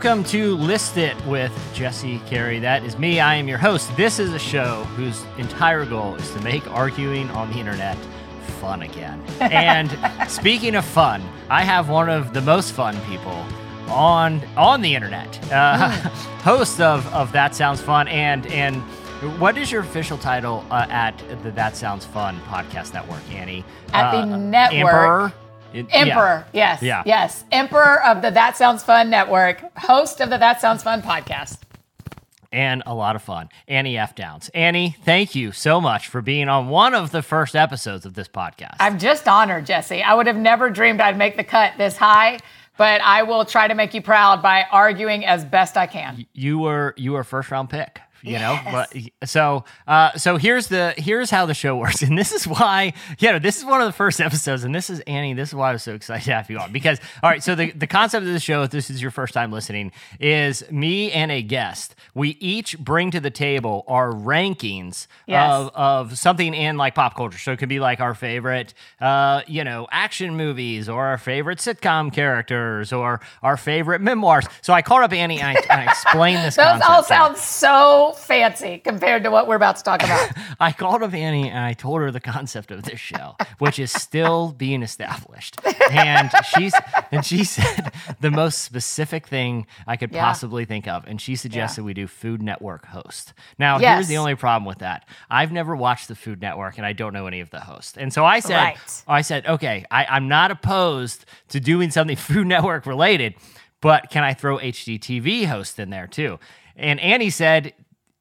Welcome to List It with Jesse Carey. That is me. I am your host. This is a show whose entire goal is to make arguing on the internet fun again. And speaking of fun, I have one of the most fun people on on the internet, uh, host of of That Sounds Fun, and and what is your official title uh, at the That Sounds Fun podcast network, Annie? At the Uh, network. Emperor. It- yeah. Emperor, yes, Yeah. yes, Emperor of the That Sounds Fun Network, host of the That Sounds Fun podcast. and a lot of fun. Annie F. Downs. Annie, thank you so much for being on one of the first episodes of this podcast. I'm just honored, Jesse. I would have never dreamed I'd make the cut this high, but I will try to make you proud by arguing as best I can. you were you were a first round pick. You know, but so uh, so here's the here's how the show works, and this is why you know this is one of the first episodes, and this is Annie. This is why I was so excited to have you on because all right, so the the concept of the show, if this is your first time listening, is me and a guest. We each bring to the table our rankings Yes. of of something in like pop culture. So it could be like our favorite, uh, you know, action movies or our favorite sitcom characters or our favorite memoirs. So I called up Annie and I, I explained this. Those concept all sound so fancy compared to what we're about to talk about. I called up Annie and I told her the concept of this show, which is still being established. And she's and she said the most specific thing I could Yeah. possibly think of, and she suggested Yeah. we do Food Network host. Now, Yes. here's the only problem with that: I've never watched the Food Network, and I don't know any of the hosts. And so I said, Right. I said, okay, I, I'm not opposed to doing something Food Network related, but can I throw HGTV host in there too? And Annie said,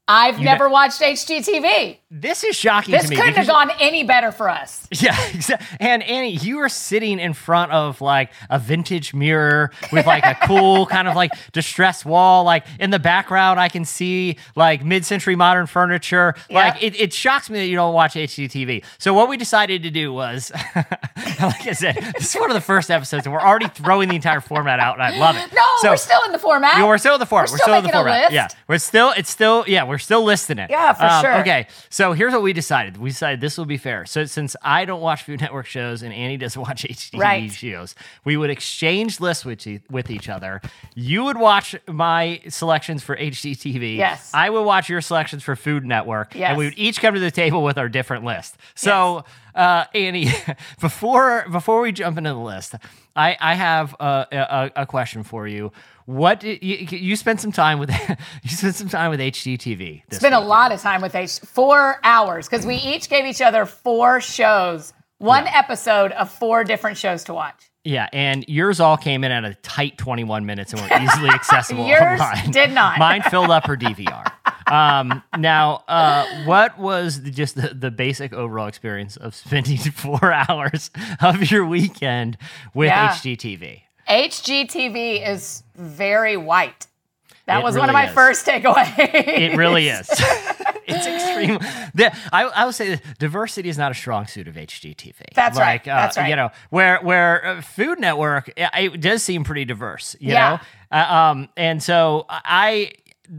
I've You never watched HGTV. "This is shocking This to me." couldn't have gone any better for us. Yeah, exactly. And Annie, you were sitting in front of like a vintage mirror with like a cool kind of like distressed wall. Like in the background, I can see like mid-century modern furniture. Like it, it shocks me that you don't watch HGTV. So what we decided to do was, like I said, this is one of the first episodes, and we're already throwing the entire format out, and I love it. No, so, we're still in the format. yeah, we're still in the format. We're We're still still in the format. Yeah, we're still. It's still. Yeah, we're still listing it. Yeah, for Um, sure. Okay, so here's what we decided. We decided this will be fair. So since I don't watch Food Network shows and Annie doesn't watch HGTV Right. shows, we would exchange lists with e- with each other. You would watch my selections for HGTV. Yes. I would watch your selections for Food Network. Yes. And we would each come to the table with our different list. So. Uh, Annie, before before we jump into the list, I, I have a, a, a question for you. What you, you spent some time with you spent some time with HGTV. This It's a lot of time with H. Four hours because we each gave each other four shows, one episode of four different shows to watch. Yeah, and yours all came in at a tight 21 minutes and were easily accessible Yours online. did not. Mine filled up her DVR. Um, now, uh, what was the, just the, the basic overall experience of spending four hours of your weekend with Yeah. HGTV? HGTV is very white. That It was one of my is. first takeaways. It really is. it's extreme. The, I, I would say that diversity is not a strong suit of HGTV. That's right. Like, uh, That's right. You know, where where uh, Food Network, it, it does seem pretty diverse. You Yeah. know, uh, um, and so I.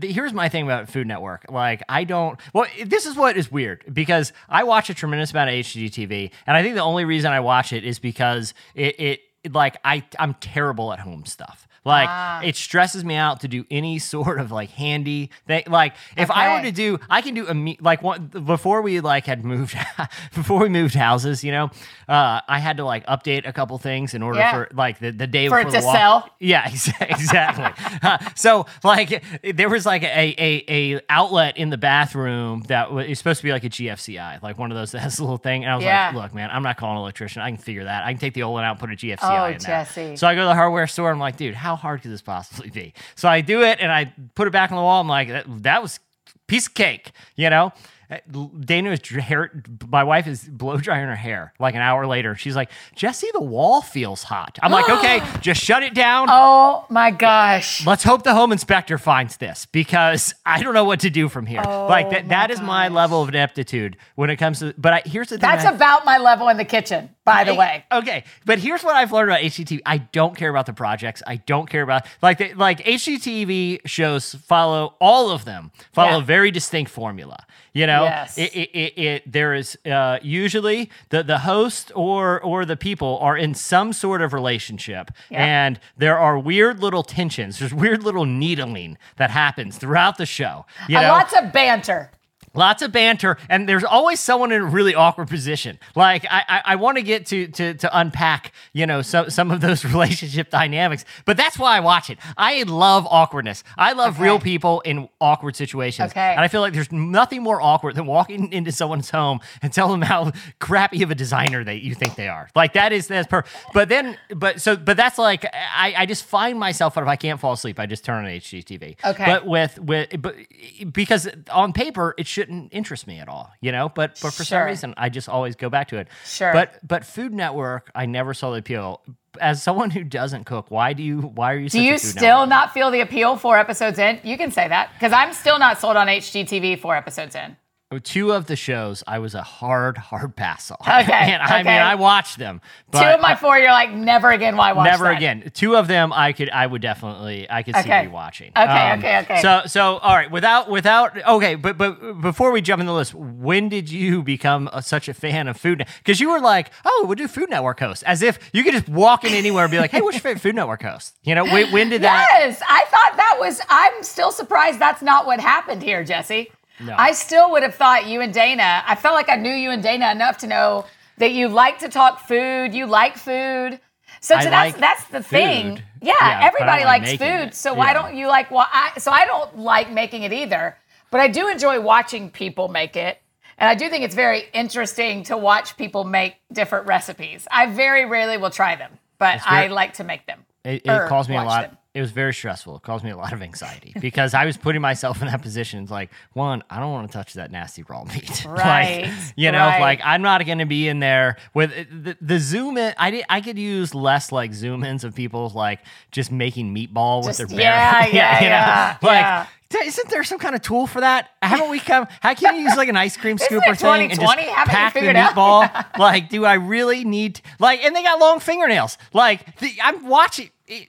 Here's my thing about Food Network. Like, I don't. Well, this is what is weird because I watch a tremendous amount of HGTV, and I think the only reason I watch it is because it, it like I I'm terrible at home stuff. Like Ah. it stresses me out to do any sort of like handy thing. Like if I were to do, I can do imme- like one before we like had moved before we moved houses. You know, uh, I had to like update a couple things in order Yeah. for like the, the day For it before to walk- sell? Yeah, ex- exactly. Uh, so like there was like a, a a outlet in the bathroom that was supposed to be like a GFCI, like one of those that has a little thing. And I was Yeah. like, look, man, I'm not calling an electrician. I can figure that. I can take the old one out and put a GFCI Oh, in there. Jesse. So I go to the hardware store. I'm like, dude, how hard could this possibly be? So I do it and I put it back on the wall. I'm like, that, that was piece of cake, you know? Uh, Dana is hair. My wife is blow drying her hair. Like an hour later, she's like, "Jesse, the wall feels hot." I'm like, "Okay, just shut it down. oh my gosh. Let's hope the home inspector finds this because I don't know what to do from here. like that. Oh my That is my level of ineptitude when it comes to. But I, here's the thing. That's I- about my level in the kitchen, by the way. Okay, but here's what I've learned about HGTV. I don't care about the projects. I don't care about like they, like HGTV shows follow all of them follow Yeah. a very distinct formula. You know, Yes. it, it, it, it there is uh, usually the the host or or the people are in some sort of relationship, Yeah. and there are weird little tensions. There's weird little needling that happens throughout the show. You know, lots of banter. Lots of banter, and there's always someone in a really awkward position. Like I, I, I want to get to to to unpack, you know, some some of those relationship dynamics. But that's why I watch it. I love awkwardness. I love Okay. real people in awkward situations. Okay. And I feel like there's nothing more awkward than walking into someone's home and tell them how crappy of a designer they you think they are. Like that is that's per. But then, but so, but that's like I I just find myself if I can't fall asleep, I just turn on HGTV. Okay. But with with but because on paper it shouldn't interest me at all, you know. But but for some reason I just always go back to it. Sure. But but Food Network I never saw the appeal. As someone who doesn't cook, why do you why are you? Do you still not feel the appeal four episodes in? You can say that because I'm still not sold on HGTV four episodes in. Two of the shows I was a hard hard pass on. Okay, and I okay. mean I watched them. Two of my four, you're like, never again. Why watch Never that? again. Two of them, I could, I would definitely, I could see Okay. rewatching. Okay, um, okay, okay. So, so, all right. Without, without, okay, but, but before we jump in the list, when did you become a, such a fan of Food? Because you were like, oh, we'll do Food Network host, as if you could just walk in anywhere and be like, hey, what's your favorite Food Network host? You know, when, when did that? Yes, I thought that was. I'm still surprised that's not what happened here, Jesse. No. I still would have thought you and Dana. I felt like I knew you and Dana enough to know that you like to talk food. You like food. So I to like that's that's the thing. Yeah, Yeah, everybody like likes food. it. So why don't you like? Well, I so I don't like making it either. But I do enjoy watching people make it. And I do think it's very interesting to watch people make different recipes. I very rarely will try them, but very- I like to make them. It, it caused me a lot. them. It was very stressful. It caused me a lot of anxiety because I was putting myself in that position. It's like, one, I don't want to touch that nasty raw meat. Right, like, you know, right. like I'm not going to be in there with uh, the, the zoom in. I did, I could use less like zoom ins of people like just making meatball with Just- their bare. yeah, yeah, you know? yeah, Like, yeah. Isn't there some kind of tool for that? Haven't we come? How can you use like an ice cream scooper thing and just Haven't pack the figured out? meatball? like, do I really need like? And they got long fingernails. Like, the, I'm watching. It,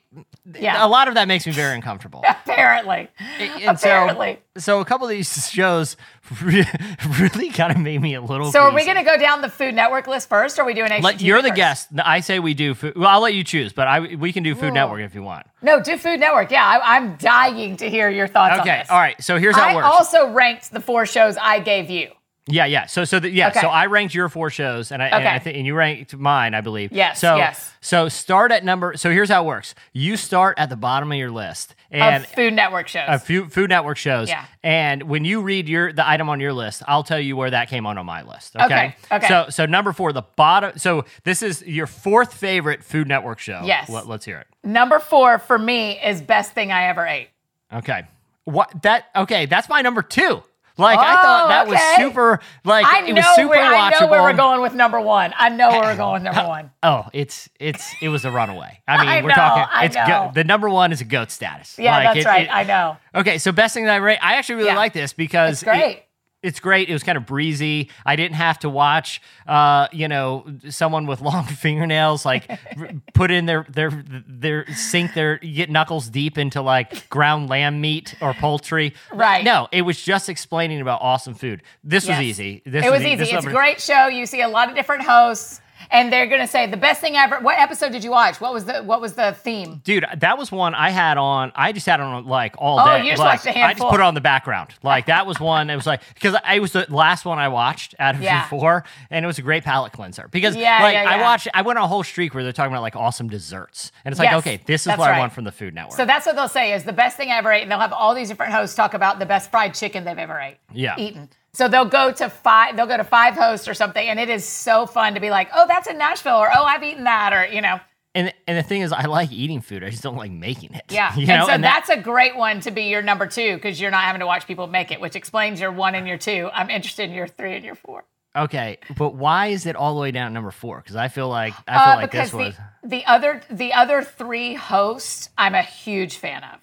Yeah. a lot of that makes me very uncomfortable. Apparently. And Apparently. so, so a couple of these shows re- really kind of made me a little. So are we going to go down the Food Network list first, or are we doing HGTV you're the first? guest. I say we do. Food, well, I'll let you choose, but I we can do Food Network if you want. No, do Food Network. Yeah, I, I'm dying to hear your thoughts on Okay. All right. So here's how I it works. I also ranked the four shows I gave you. Yeah, yeah. So, so the, yeah. Okay. So I ranked your four shows, and I, and I think, and you ranked mine, I believe. Yes, So, yes. So start at number. So here's how it works. You start at the bottom of your list, and of Food Network shows. a few Food Network shows. Yeah. And when you read your the item on your list, I'll tell you where that came on on my list. Okay. Okay, okay. So so number four, the bottom. So this is your fourth favorite Food Network show. Yes. Let, let's hear it. Number four for me is Best Thing I Ever Ate. Okay. What that? Okay, that's my number two. Like I thought Oh, that was oh, super. Like I it was super where, I know where watchable. we're going with number one. I know where we're going with number one. Oh, it's it's it was a runaway. I mean, I we're know, talking. I It's go- the number one is a goat status. Yeah, Like, that's it- right. it- I know. Okay, so best thing that I rate. I actually really Yeah. like this because It's great. It, it's great. It was kind of breezy. I didn't have to watch, uh, you know, someone with long fingernails like r- put in their their their sink their get knuckles deep into like ground lamb meat or poultry. Right. No, it was just explaining about awesome food. This Yes. was easy. This it was e- easy. this It's a great show. You see a lot of different hosts, and they're gonna say the best thing ever. What episode did you watch? What was the What was the theme? Dude, that was one I had on. I just had on like all Oh, day. you just like, watched a I just put it on the background. Like that was one. It was like because I it was the last one I watched out of Yeah. the four, and it was a great palate cleanser. Because Yeah, like yeah, I watched, I went on a whole streak where they're talking about like awesome desserts, and it's like Yes, okay, this is what I want from the Food Network. So that's what they'll say is the best thing I ever ate, and they'll have all these different hosts talk about the best fried chicken they've ever ate. Yeah. Eaten. So they'll go to five. They'll go to five hosts or something, and it is so fun to be like, oh, that's in Nashville, or oh, I've eaten that, or you know, and and the thing is, I like eating food. I just don't like making it. yeah. you and so and that- that's a great one to be your number two because you're not having to watch people make it, which explains your one and your two. I'm interested in your three and your four. okay. But why is it all the way down at number four? Because I feel like I feel Uh, like this was. the, the other the other three hosts, I'm a huge fan of.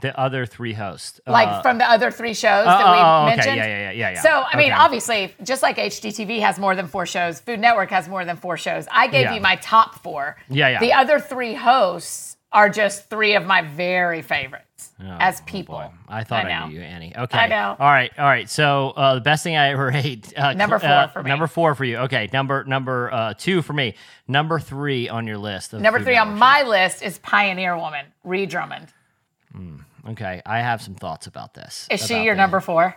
The other three hosts. like Uh, from the other three shows that oh, we oh, okay. mentioned. Yeah, yeah, yeah, yeah, yeah. So, I mean, Okay. obviously, just like HGTV has more than four shows, Food Network has more than four shows. I gave Yeah. you my top four. Yeah, yeah. The other three hosts are just three of my very favorites Oh, as oh, people. boy. I thought I, know. knew you, Annie. Okay. I know. All right. All right. So uh, the best thing I ever ate. Uh, Number uh, four for me. Number four for you. Okay. Number number uh, two for me. Number three on your list. Of Number Food three on Network my list is Pioneer Woman, Ree Drummond. shows. Okay. I have some thoughts about this. Is she your the- number four?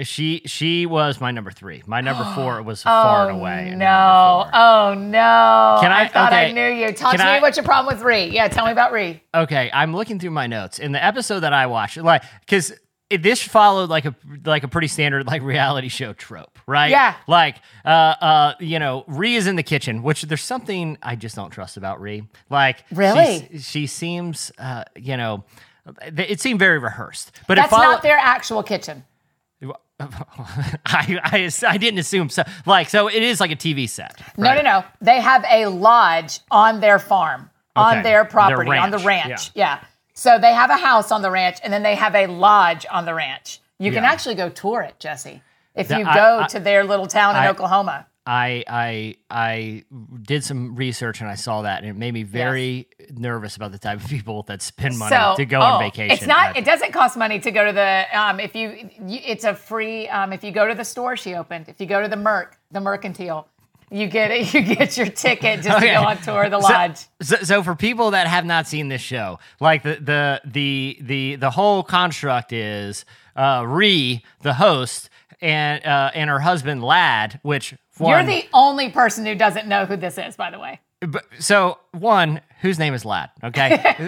She she was my number three. My number four was far and away. Oh, no. Oh, no. Can I- thought I knew you. Talk Can to me I- what's your problem with Ree. Yeah, tell me about Ree. Okay, I'm looking through my notes in the episode that I watched, like because this followed like a like a pretty standard like reality show trope, right? Yeah. Like, uh, uh, you know, Ree is in the kitchen, which there's something I just don't trust about Ree. Like, Really? she seems, uh, you know, it seemed very rehearsed, but That's it followed. not their actual kitchen. I, I I didn't assume so. Like, so it is like a TV set. No, right? no, no. They have a lodge on their farm, on Okay. their Their property, on the ranch, ranch. Yeah. So they have a house on the ranch, and then they have a lodge on the ranch. You can actually go tour it, Jesse, if That- you go I- to their little town in Oklahoma. I I I did some research and I saw that and it made me very nervous about the type of people that spend money So to go oh, on vacation. It's not. It doesn't cost money to go to the. Um, if you, it's a free. Um, if you go to the store she opened, if you go to the Merc, the Mercantile, you get it. You get your ticket just Okay. to go on tour of the So- lodge. So, so for people that have not seen this show, like the the the the the whole construct is uh Ree, the host, and uh and her husband Ladd, which You're the only person who doesn't know who this is, by the way. but- so one whose name is Ladd. Okay,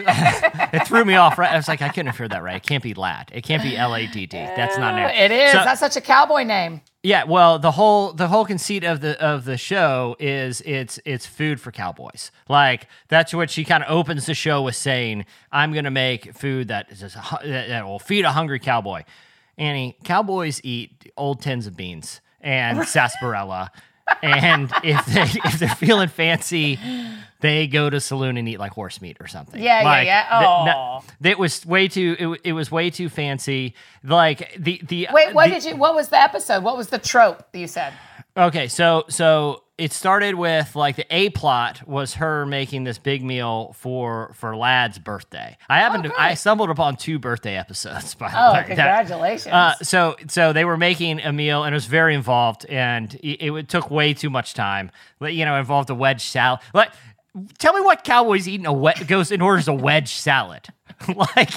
it threw me off. Right, I was like, I couldn't have heard that right. It can't be Ladd. It can't be L A D D. That's not name. It is. So- That's such a cowboy name. Yeah, well, the whole the whole conceit of the of the show is it's it's food for cowboys. Like that's what she kind of opens the show with saying, "I'm going to make food that is that that will feed a hungry cowboy." Annie, cowboys eat old tins of beans and sarsaparilla, and if they if they're feeling fancy, they go to saloon and eat like horse meat or something. Yeah, yeah, Like, yeah. th- no- Aw. it was way too it, it was way too fancy. Like the the Wait, what the- did you? What was the episode? What was the trope that you said? Okay, so so it started with like the A plot was her making this big meal for for Ladd's birthday. I happened Oh, to I stumbled upon two birthday episodes by the Oh, way. that- congratulations! uh, so so they were making a meal and it was very involved and it, it took way too much time. You know, involved a wedge salad. Like, tell me what cowboys eating a wed- goes and orders a wedge salad. like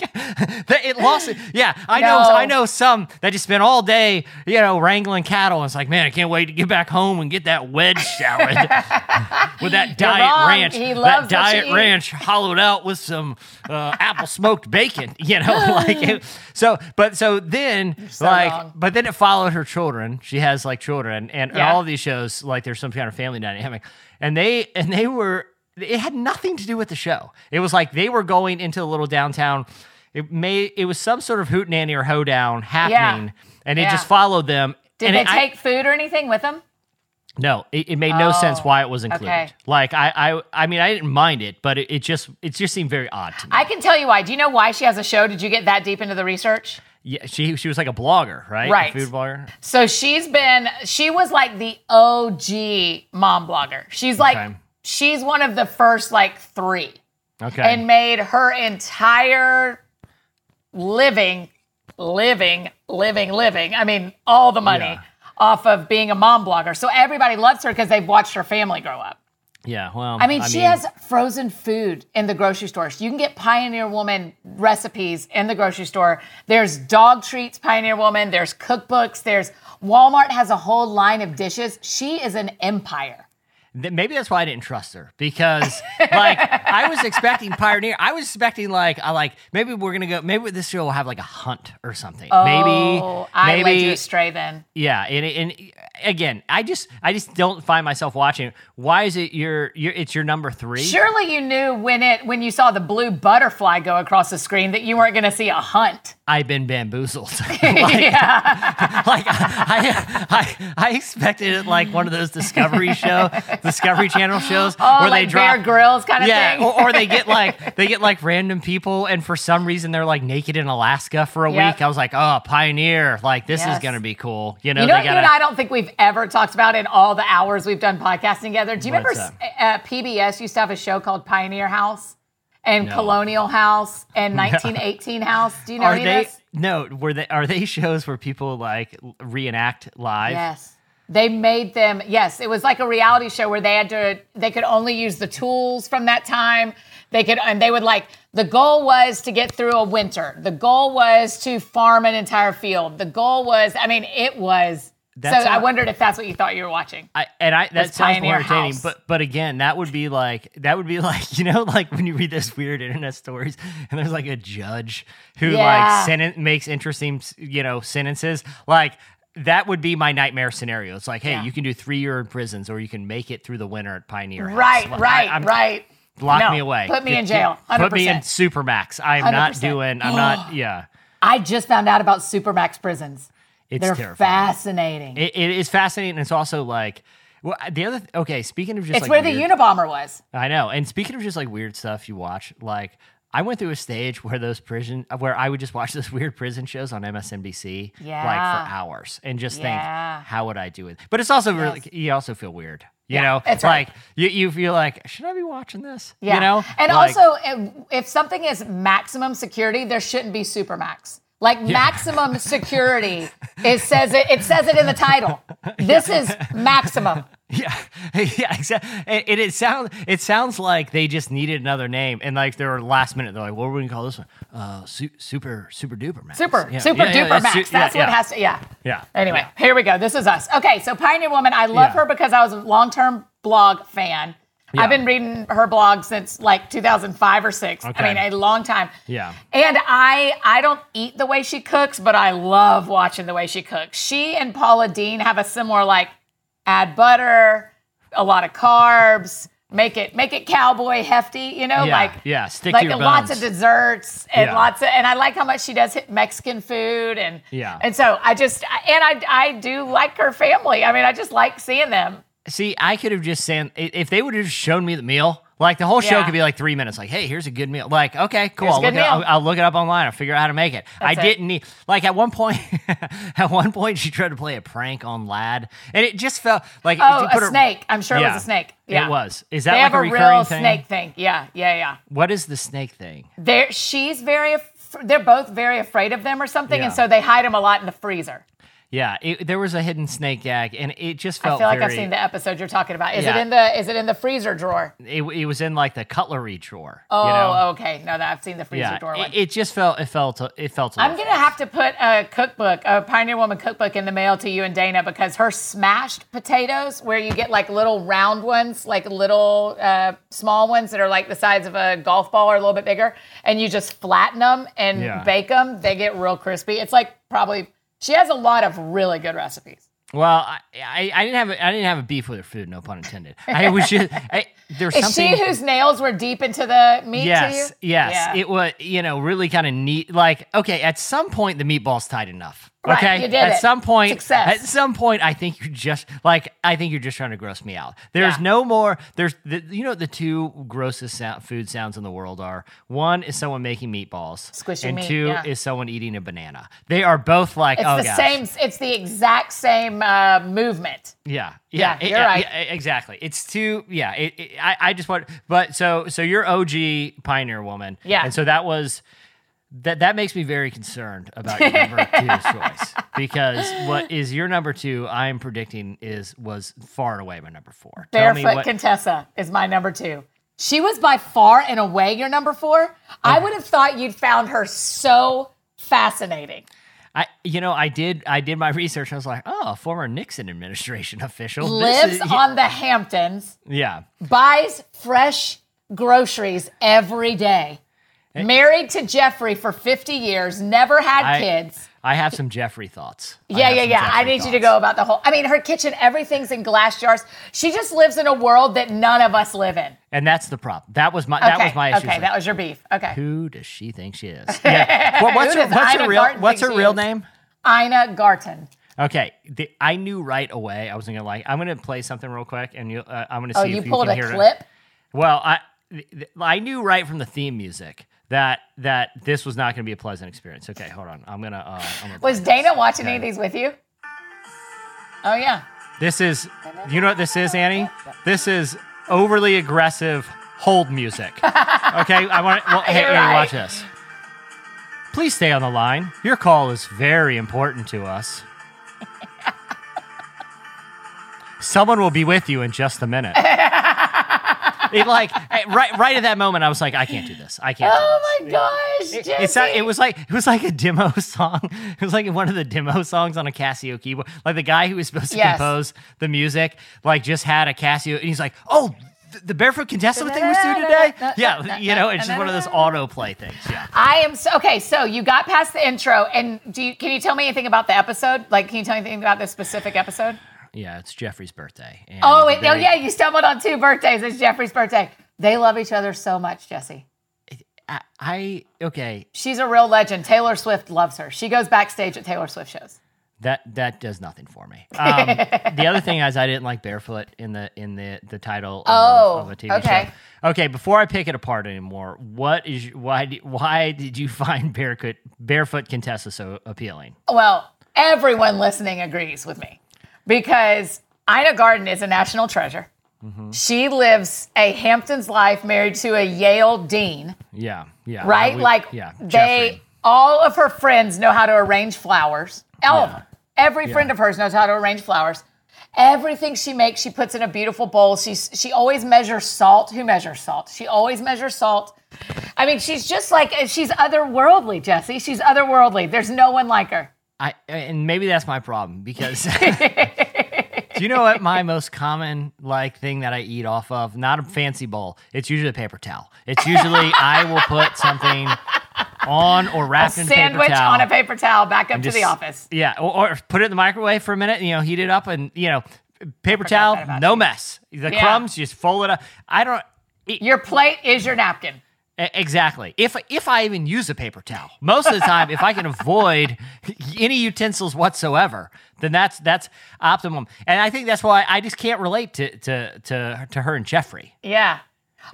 that- it lost. it. Yeah, I know. I know some that just spent all day, you know, wrangling cattle. And it's like, man, I can't wait to get back home and get that wedge salad with that diet wrong. ranch. He that loves what you diet ranch hollowed out with some uh, apple smoked bacon. You know, like it, so. But so then, so like, wrong. but then it followed her children. She has like children, and, and all of these shows, like, there's some kind of family dynamic, and they and they were. It had nothing to do with the show. It was like they were going into a little downtown. It may it was some sort of hootenanny or hoedown happening, and it Yeah. just followed them. Did and they it- I- take food or anything with them? no, it, it made no sense Oh, why it was oh, included. okay. Like I, I, I mean, I didn't mind it, but it, it just, it just seemed very odd to me. I can tell you why. Do you know why she has a show? Did you get that deep into the research? yeah, she, she was like a blogger, right? A Right. food blogger. So she's been, she was like the OG mom blogger. She's like, Okay. She's one of the first like three Okay. and made her entire living, living, living, living. I mean, all the money Yeah. off of being a mom blogger. So everybody loves her because they've watched her family grow up. yeah. Well, I mean, she has frozen food in the grocery store. So you can get Pioneer Woman recipes in the grocery store. There's dog treats, Pioneer Woman. There's cookbooks. There's Walmart has a whole line of dishes. She is an empire. Maybe that's why I didn't trust her because, like, I was expecting Pioneer. I was expecting like, I like maybe we're gonna go. Maybe this show will have like a hunt or something. maybe, Oh, I led maybe, you astray then. yeah. And, and again, I just, I just don't find myself watching. Why is it your, your, it's your number three? Surely you knew when it when you saw the blue butterfly go across the screen that you weren't going to see a hunt. I've been bamboozled. like, yeah. like I, I, I expected it like one of those Discovery show Discovery Channel shows Oh, where like they drop Bear Grylls kind of yeah, thing. or, or they get like they get like random people, and for some reason they're like naked in Alaska for a Yep. week. I was like, oh, pioneer! Like this is gonna be cool. You know, you know you gotta. and I don't think we've ever talked about in all the hours we've done podcasting together. Do you remember uh, PBS used to have a show called Pioneer House and No. Colonial House and 1918 House? Do you know are any they of no? Were they are they shows where people like reenact live? Yes. They made them, yes, it was like a reality show where they had to, they could only use the tools from that time. They could, and they would like, the goal was to get through a winter. The goal was to farm an entire field. The goal was, I mean, it was, That's so I wondered if that's what you thought you were watching. I, and I that sounds more entertaining, House. but but again, that would be like that would be like you know like when you read this weird internet stories and there's like a judge who Yeah. like sentence makes interesting you know sentences like. That would be my nightmare scenario. It's like, hey, Yeah. you can do three year in prisons, or you can make it through the winter at Pioneer. Right, Like, right, I- right. Lock No, me away. put me in jail, Put me in 100%. Supermax. I am not doing. I'm not. Yeah, I just found out about Supermax prisons. it's They're terrifying. fascinating. It, it is fascinating. And it's also like, well, the other. Th- okay, speaking of just it's like where weird- the Unabomber was. I know. And speaking of just like weird stuff you watch, like I went through a stage where those prison where I would just watch those weird prison shows on MSNBC yeah. like for hours and just Yeah. think how would I do it? But it's also really you also feel weird. You Yeah, know, that's right. like you, you feel like should I be watching this? Yeah. You know, And Like, also, if, if something is maximum security, there shouldn't be supermax. Like maximum security, it says it. It says it in the title. This is maximum. Yeah, yeah, exactly. It, it, it sounds it sounds like they just needed another name, and like they were last minute. They're like, "What are we gonna call this one? Uh, su- super, super duper max. Super, Yeah, super yeah, yeah, duper yeah, max. su- That's yeah, what yeah. has to. Yeah. Yeah. Anyway, Yeah. here we go. This is us. Okay, so Pioneer Woman. I love Yeah. her because I was a long-term blog fan. Yeah. I've been reading her blog since like 2005 or six. Okay. I mean, a long time. Yeah. And I I don't eat the way she cooks, but I love watching the way she cooks. She and Paula Deen have a similar like add butter, a lot of carbs, make it make it cowboy hefty, you know, Yeah, like yeah, stick to like your lots of desserts and Yeah. lots of and I like how much she does hit Mexican food and Yeah. And so I just and I I do like her family. I mean, I just like seeing them. See, I could have just said if they would have shown me the meal. Like the whole show Yeah. could be like three minutes. Like, hey, here's a good meal. Like, okay, cool. A I'll look, it, I'll. I'll look it up online. I'll figure out how to make it. I That's it. didn't need like at one point. at one point, she tried to play a prank on Ladd, and it just felt like Oh, you put a her- snake. I'm sure it was a snake. Yeah. it was. Is that They like have a a recurring real thing? snake thing. Yeah, yeah, yeah. What is the snake thing? They're, she's very, they're both very afraid of them or something, Yeah. and so they hide them a lot in the freezer. Yeah, it, there was a hidden snake gag, and it just felt. I feel like very, I've seen the episode you're talking about. Is Yeah. it in the Is it in the freezer drawer? It, it was in like the cutlery drawer. Oh, you know? okay. No, that I've seen the freezer yeah. drawer one. It, it just felt. It felt. It felt. I'm gonna have to put a cookbook, a Pioneer Woman cookbook, in the mail to you and Dana because her smashed potatoes, where you get like little round ones, like little uh, small ones that are like the size of a golf ball or a little bit bigger, and you just flatten them and Yeah. bake them. They get real crispy. It's like probably she has a lot of really good recipes. Well, I, I, I didn't have a, I didn't have a beef with her food, no pun intended. I was just I, there's Is something. she whose nails were deep into the meat yes, to you? yes, Yeah. it was you know really kind of neat. Like okay, at some point the meatball's tight enough. Right, Okay, at it. some point, Success. at some point, I think you're just like I think you're just trying to gross me out. There's Yeah. no more. There's the, you know the two grossest sound, food sounds in the world are. One is someone making meatballs, Squishy and meat, two yeah. is someone eating a banana. They are both like It's oh the gosh. same. It's the exact same uh, movement. Yeah, Yeah, yeah, you're right. exactly. It's too. Yeah, it, I, I just want. But so, so you're OG pioneer woman. Yeah. and so that was that. That makes me very concerned about your number two choice because what is your number two? I am predicting is was far and away my number four. Tell me Barefoot what. Contessa is my number two. She was by far and away your number four. I would have thought you'd found her so fascinating. I, you know, I did. I did my research. I was like, oh, a former Nixon administration official Lives is- on the Hamptons, Yeah, buys fresh groceries every day. Married to Jeffrey for 50 years, never had I- kids. I have some Jeffrey thoughts. I Yeah, yeah, yeah. I Jeffrey need you to go about the whole. I mean, her kitchen, everything's in glass jars. She just lives in a world that none of us live in. And that's the problem. That was my. That was my issue. okay, Like, that was your beef. Okay. Who does she think she is? Yeah. What- what's her, what's her real Garten What's her real name? Ina Garten. Okay, the, I knew right away I wasn't gonna like. I'm gonna play something real quick, and you, uh, I'm gonna see Oh, if you you pulled can a hear clip? it. Well, I I knew right from the theme music that that this was not gonna be a pleasant experience. Okay, hold on. I'm gonna. Uh, I'm gonna Was Dana this. watching any of these with you? Oh yeah. This is. You know what this is, Annie? This is overly aggressive hold music. Okay, I want. Well, hey, Annie, right. watch this. Please stay on the line. Your call is very important to us. Someone will be with you in just a minute. It like eh, right right at that moment, I was like, I can't do this. I can't. do Oh this. my gosh, Jesse. It's not, it was like it was like a demo song. It was like one of the demo songs on a Casio keyboard. Like the guy who was supposed to Yes. compose the music, like just had a Casio, and he's like, "Oh, the barefoot Contessa thing was due today." Yeah, you know, it's just one of those autoplay things. Yeah. I am so okay. So you got past the intro, and do you, can you tell me anything about the episode? Like, can you tell me anything about this specific episode? Yeah, it's Jeffrey's birthday. And Oh, wait, oh yeah, you stumbled on two birthdays. It's Jeffrey's birthday. They love each other so much, Jesse. I, I okay. She's a real legend. Taylor Swift loves her. She goes backstage at Taylor Swift shows. That that does nothing for me. Um, the other thing is I didn't like barefoot in the in the the title of, Oh, of a TV okay. show. Okay, before I pick it apart anymore, what is why why did you find barefoot barefoot Contessa so appealing? Well, everyone listening agrees with me because Ina Garten is a national treasure. Mm-hmm. She lives a Hamptons life married to a Yale dean, Yeah, yeah, right? Uh, we- like yeah, they, Jeffrey. all of her friends know how to arrange flowers. All Yeah. Every friend of hers knows how to arrange flowers. Everything she makes, she puts in a beautiful bowl. She's she always measures salt. Who measures salt? She always measures salt. I mean, she's just like she's otherworldly, Jesse. She's otherworldly. There's no one like her. I and maybe that's my problem because do you know what my most common like thing that I eat off of? Not a fancy bowl. It's usually a paper towel. It's usually I will put something on or wrapped in paper Sandwich towel. on a paper towel back up and to the office. Yeah, or, or put it in the microwave for a minute. You know, heat it up, and you know, paper towel, no you. mess. The Yeah. crumbs, you just fold it up. I don't. e- Your plate is your napkin. Exactly. If if I even use a paper towel, most of the time, if I can avoid any utensils whatsoever, then that's that's optimum. And I think that's why I just can't relate to to to, to her and Jeffrey. Yeah.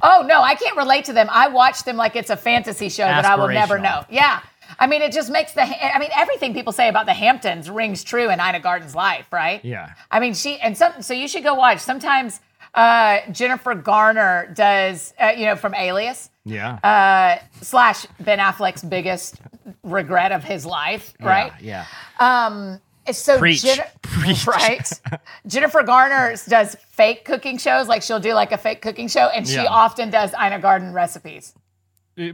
Oh no, I can't relate to them. I watch them like it's a fantasy show that I will never know. Yeah. I mean, it just makes the. I mean, everything people say about the Hamptons rings true in Ina Garten's life, right? Yeah. I mean, she and some. So you should go watch. Sometimes uh, Jennifer Garner does, uh, you know, from Alias Yeah. uh, slash Ben Affleck's biggest regret of his life, right? Yeah. Yeah. So Preach. Jen- Preach. right? Jennifer Garner does fake cooking shows, like she'll do like a fake cooking show, and she Yeah. often does Ina Garten recipes.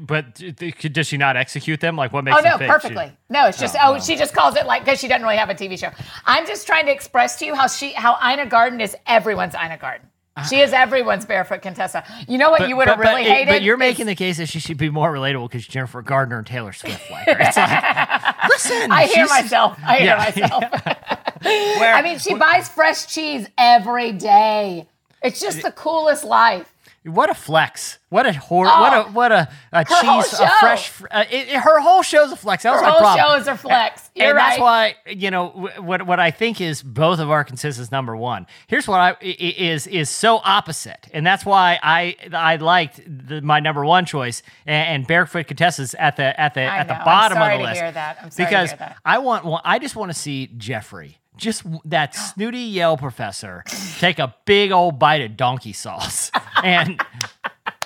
But d- d- does she not execute them? Like what makes Oh no, fake? She- perfectly. No, it's just Oh, oh, she just calls it like because she doesn't really have a TV show. I'm just trying to express to you how she how Ina Garten is everyone's Ina Garten. She is everyone's barefoot Contessa. You know what But, you would have but- but really hated? But you're making the case that she should be more relatable because Jennifer Garner and Taylor Swift like her. It's like, listen. I hear myself. I hear Yeah. myself. Where- I mean, she buys fresh cheese every day. It's just the coolest life. What a flex! What a hor- What a what a, a Oh. cheese! A fresh. fr- Uh, it, it- her whole show's a flex. That was Her my whole problem. show is a flex. You're and right. that's why you know wh- what what I think is both of our consensus number one. Here's what I is is so opposite, and that's why I I liked the, my number one choice and, and barefoot Contessa's at the at the I at know. the bottom of the list hear that. I'm sorry to because hear that. I want one. I just want to see Jeffrey. Just that snooty Yale professor take a big old bite of donkey sauce and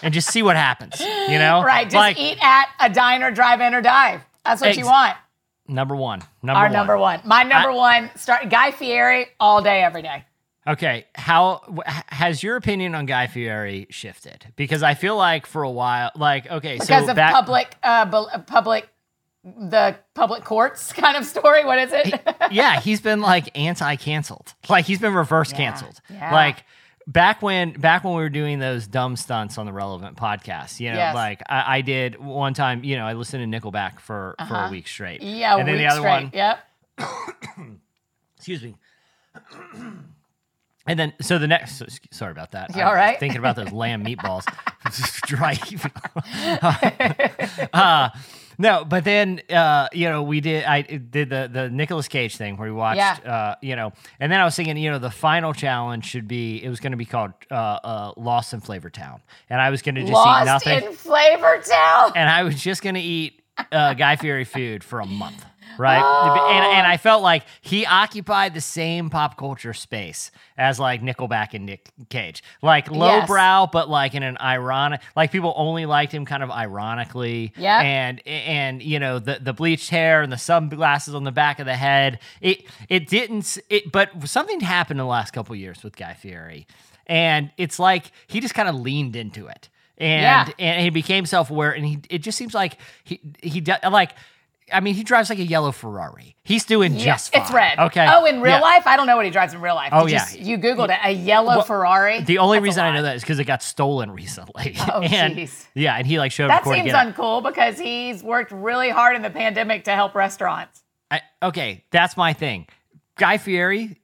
and just see what happens. You know, right. Just like eat at a diner, drive in, or dive. That's what you want. number one. Number Our one. number one. My number I- one. Start Guy Fieri all day, every day. Okay, how has your opinion on Guy Fieri shifted? Because I feel like for a while, like okay, Because so of back, public, uh, bel- uh, public, the public courts kind of story. What is it? yeah, he's been like anti-canceled, like he's been reverse canceled. yeah. Like back when back when we were doing those dumb stunts on the relevant podcast, you know, Yes. like I, I did one time, you know, I listened to Nickelback for for a week straight. Uh-huh. yeah, and then the other straight. one, Yep. excuse me. And then, so the next, so- sorry about that. You all right? Thinking about those lamb meatballs. Dry. uh, No, but then uh, you know we did. I did the the Nicolas Cage thing where we watched. Yeah. Uh, you know, and then I was thinking, you know, the final challenge should be. It was going to be called uh, uh, Lost in Flavor Town, and I was going to just eat Lost nothing, in Flavor Town. and I was just going to eat uh, Guy Fieri food for a month. Right, and, and I oh. felt like he occupied the same pop culture space as like Nickelback and Nick Cage, like lowbrow, but like in an ironic, like people only liked him kind of ironically, Yeah. and and you know the the bleached hair and the sunglasses on the back of the head. It it didn't it, but something happened in the last couple years with Guy Fieri, and it's like he just kind of leaned into it, and Yeah. and he became self aware, and he it just seems like he he like. I mean, he drives like a yellow Ferrari. He's doing Yeah, just fine. It's red. Okay. Oh, in real Yeah. life, I don't know what he drives in real life. Oh, Did yeah. s- You, googled it. A yellow Well, Ferrari. The only That's reason I know that is because it got stolen recently. Oh, and, jeez. Yeah, and he like showed That up to court to seems get it. uncool because he's worked really hard in the pandemic to help restaurants. I, okay, that's my thing. Guy Fieri,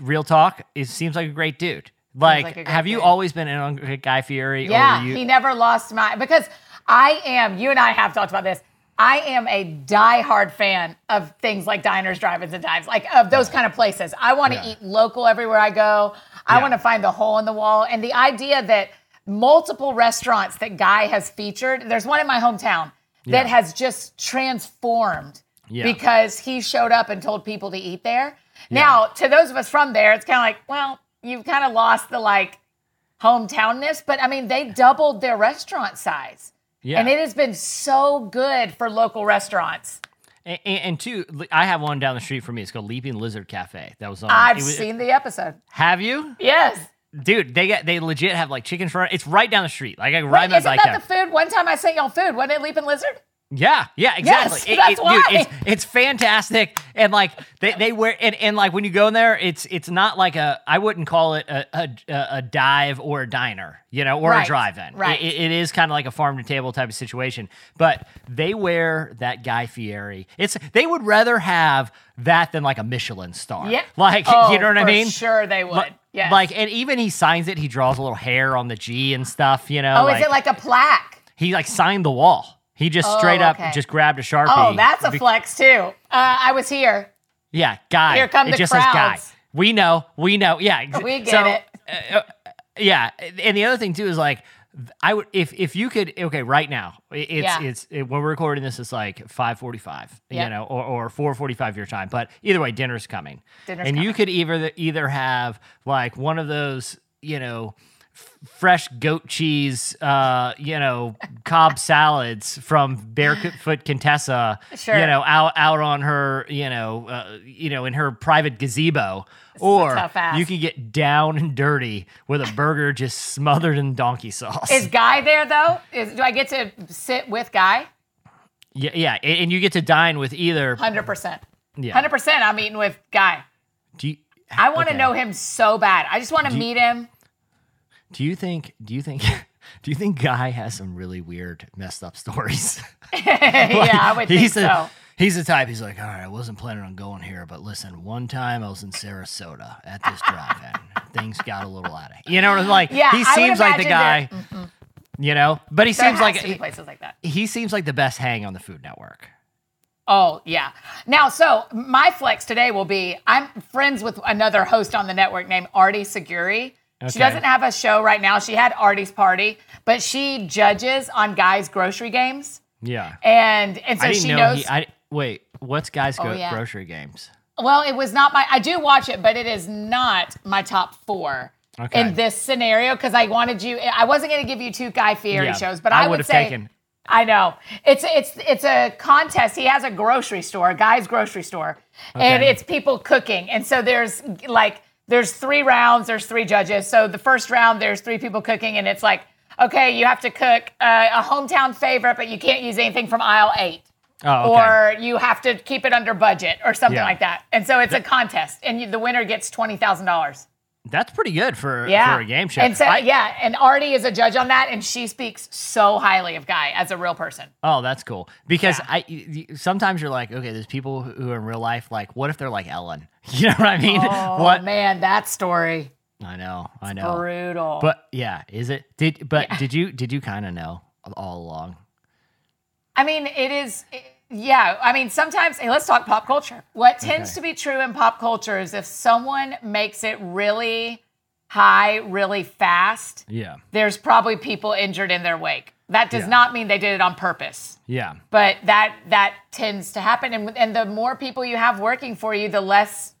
real talk, is seems like a great dude. Like, like have you dude. always been in on Guy Fieri? Yeah, or you, he never lost my because I am. You and I have talked about this. I am a diehard fan of things like diners, drive-ins, and dives, like of those kind of places. I want to Yeah. eat local everywhere I go. I Yeah. want to find the hole in the wall, and the idea that multiple restaurants that Guy has featured. There's one in my hometown that Yeah. has just transformed because he showed up and told people to eat there. Now, to those of us from there, it's kind of like, well, you've kind of lost the like hometownness, but I mean, they doubled their restaurant size. Yeah. And it has been so good for local restaurants. and, and, and two, I have one down the street from me. It's called Leaping Lizard Cafe. That was on. I've was- seen the episode. Have you, Yes. dude? They get they legit have like chicken front. It's right down the street. Like I can Wait, my isn't bike that down. the food? One time I sent y'all food. Wasn't it Leaping Lizard? Yeah, yeah, exactly. Yes, that's why. Dude, it's, it's fantastic, and like they, they wear and, and like when you go in there, it's it's not like a I wouldn't call it a a, a dive or a diner, you know, or Right, a drive-in. right. It, it is kind of like a farm to table type of situation, but they wear that Guy Fieri. It's they would rather have that than like a Michelin star. Yeah. like Oh, you know what I mean? Sure, they would. Like- yes. Like, and even he signs it. He draws a little hair on the G and stuff. You know. oh, is it like a plaque? he like signed the wall? He just Oh, straight up okay. just grabbed a sharpie. Oh, that's a flex too. Uh, I was here. Yeah, guy. Here come it the just says guy. crowds. We know. We know. Yeah. ex- We get so, it. uh, uh, yeah, and the other thing too is like, I would if if you could. Okay, right now it's Yeah. it's it, when we're recording this, it's like five forty five. You know, or or four forty five your time. But either way, dinner's coming. Dinner's and you could either either have like one of those you know. Fresh goat cheese, uh, you know, Cobb salads from Barefoot Contessa, Sure. you know, out out on her, you know, uh, you know, in her private gazebo, or tough ask. you can get down and dirty with a burger just smothered in donkey sauce. Is Guy there though? Is do I get to sit with Guy? yeah, yeah, and and you get to dine with either. Hundred percent. Yeah. Hundred percent. I'm eating with Guy. Do you, I want to okay. know him so bad. I just want to meet him. Do you think? Do you think? Do you think Guy has some really weird, messed up stories? yeah, I would think so. He's the type. He's like, all right, I wasn't planning on going here, but listen, one time I was in Sarasota at this drive-in. Things got a little out of. You know, like Yeah, he seems like the guy. You know, but he seems like he, places like that. he seems like the best hang on the Food Network. Oh yeah. Now, so my flex today will be I'm friends with another host on the network named Aarti Sequeira. She doesn't have a show right now. She had Aarti's party, but she judges on guys' grocery games, Yeah, and and so I didn't she know knows. he. I wait. What's guys go Oh, yeah. grocery games? Well, it was not my. I do watch it, but it is not my top four Okay. in this scenario because I wanted you. I wasn't going to give you two Guy Fieri Yeah, shows, but I I, would say. taken- I know it's it's it's a contest. He has a grocery store, a guy's grocery store, and it's people cooking. And so there's like there's three rounds. There's three judges. So the first round there's three people cooking, and it's like okay, you have to cook uh, a hometown favorite, but you can't use anything from aisle eight Oh, okay. or you have to keep it under budget or something Yeah. like that. And so it's a contest, and you, the winner gets twenty thousand dollars. That's pretty good for Yeah, for a game show. And so I- yeah, and Aarti is a judge on that, and she speaks so highly of Guy as a real person. Oh, that's cool. Because Yeah. I sometimes you're like, okay, there's people who in real life like, what if they're like Ellen? You know what I mean? Oh what? man, that story I know, I know. brutal. But yeah, is it? Did but did you did you kind of know all along? I mean, it is. Yeah, I mean, sometimes. Hey, let's talk pop culture. What tends Okay. to be true in pop culture is if someone makes it really high, really fast, Yeah. there's probably people injured in their wake. That does Yeah. not mean they did it on purpose. Yeah. but that that tends to happen and, and the more people you have working for you the less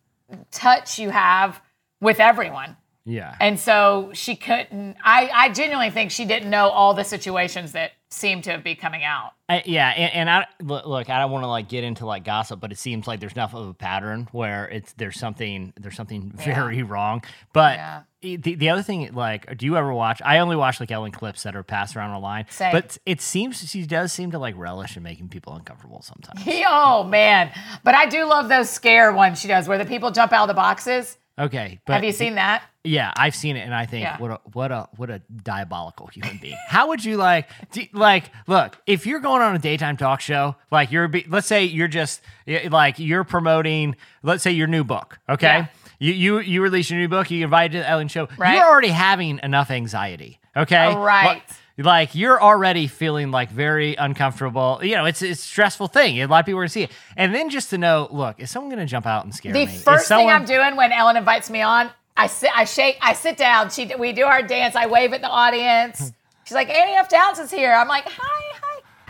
touch you have with everyone Yeah. and so she couldn't i i genuinely think she didn't know all the situations that seem to be coming out I, yeah, and, and I look, I don't want to like get into like gossip, but it seems like there's enough of a pattern where it's there's something there's something very wrong. But Yeah. the the other thing, like, do you ever watch? I only watch like Ellen clips that are passed around online, Same. but it seems she does seem to like relish in making people uncomfortable sometimes. oh man but i do love those scare ones she does where the people jump out of the boxes Okay, but have you seen that Yeah, I've seen it, and I think Yeah. what a what a what a diabolical human being. How would you like do, like look if you're going on a daytime talk show, like you're be- let's say you're just like you're promoting, let's say your new book, okay? Yeah. You you you release your new book, you invited to the Ellen show. Right. You're already having enough anxiety, okay? Oh, right. Like, like you're already feeling like very uncomfortable. You know, it's it's a stressful thing. A lot of people are gonna see it, and then just to know, look, is someone gonna jump out and scare the me? Is first thing someone- i'm doing when ellen invites me on i sit i shake i sit down she we do our dance i wave at the audience she's like Annie F. Downs is here i'm like hi hi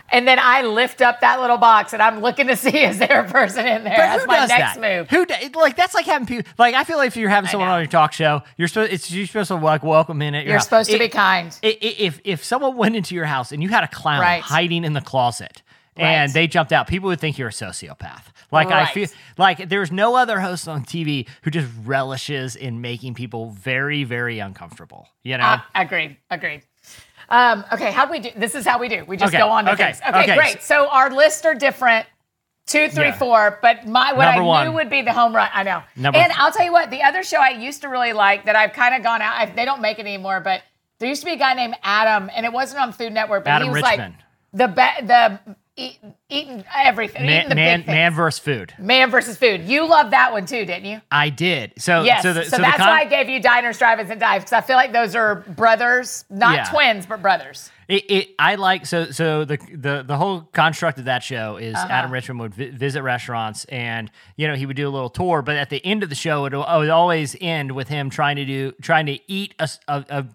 and then i lift up that little box and i'm looking to see is there a person in there But that's who my does next that? move Who like that's like having people like I feel like if you're having someone on your talk show, you're supposed it's you're supposed to like welcome in your you're house. supposed to It- be kind i- i- if if someone went into your house and you had a clown Right. hiding in the closet and they jumped out, people would think you're a sociopath. Like I feel like there's no other host on TV who just relishes in making people very very uncomfortable. You know. uh, agreed agreed um, okay how do we do this is how we do we just Okay, go on to okay, things okay, okay, great so our lists are different two, three, Yeah. four. But my what Number I one. knew would be the home run. I know. Number and I'll tell you what, the other show I used to really like that I've kind of gone out. I, they don't make it anymore, but there used to be a guy named Adam, and it wasn't on Food Network, but Adam he was Richman. like the be- the eat, eating everything, eating Man, the man, man versus food. Man versus food. You loved that one too, didn't you? I did. So Yes. so So, the, so, the that's con- why I gave you diners, drive-ins, and dives because I feel like those are brothers, not Yeah. twins, but brothers. It, it I like so so the the the whole construct of that show is Uh-huh. Adam Richman would vi- visit restaurants and you know he would do a little tour, but at the end of the show it would always end with him trying to do trying to eat a, a- a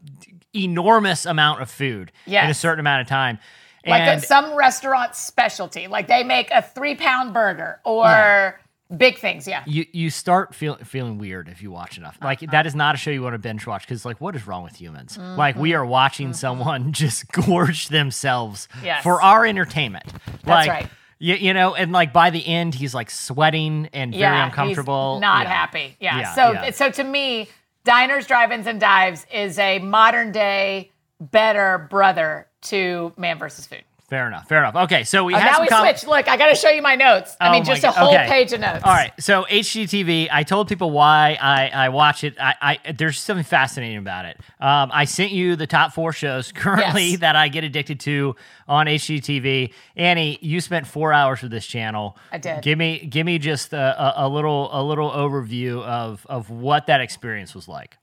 enormous amount of food in a certain amount of time. Like And at some restaurant specialty, like they make a three-pound burger or big things. Yeah. you you start feel, feeling weird if you watch enough. Like Uh-huh. that is not a show you want to binge watch because like what is wrong with humans? Mm-hmm. Like we are watching someone just gorge themselves Yes. for our entertainment. That's like, right. You, you know, and like by the end, he's like sweating and very yeah, uncomfortable. Not Yeah. happy. Yeah. Yeah, so yeah. so to me, diners, drive-ins, and dives is a modern day better brother to Man versus Food. Fair enough. Fair enough. Okay, so we Oh, have now we com- switch. Look, I got to show you my notes. I Oh mean, just a God. whole Okay. page of notes. All right, so HGTV. I told people why I, I watch it. I, I there's something fascinating about it. Um, I sent you the top four shows currently Yes. that I get addicted to on HGTV. Annie, you spent four hours with this channel. I did. Give me give me just a, a, a little a little overview of of what that experience was like.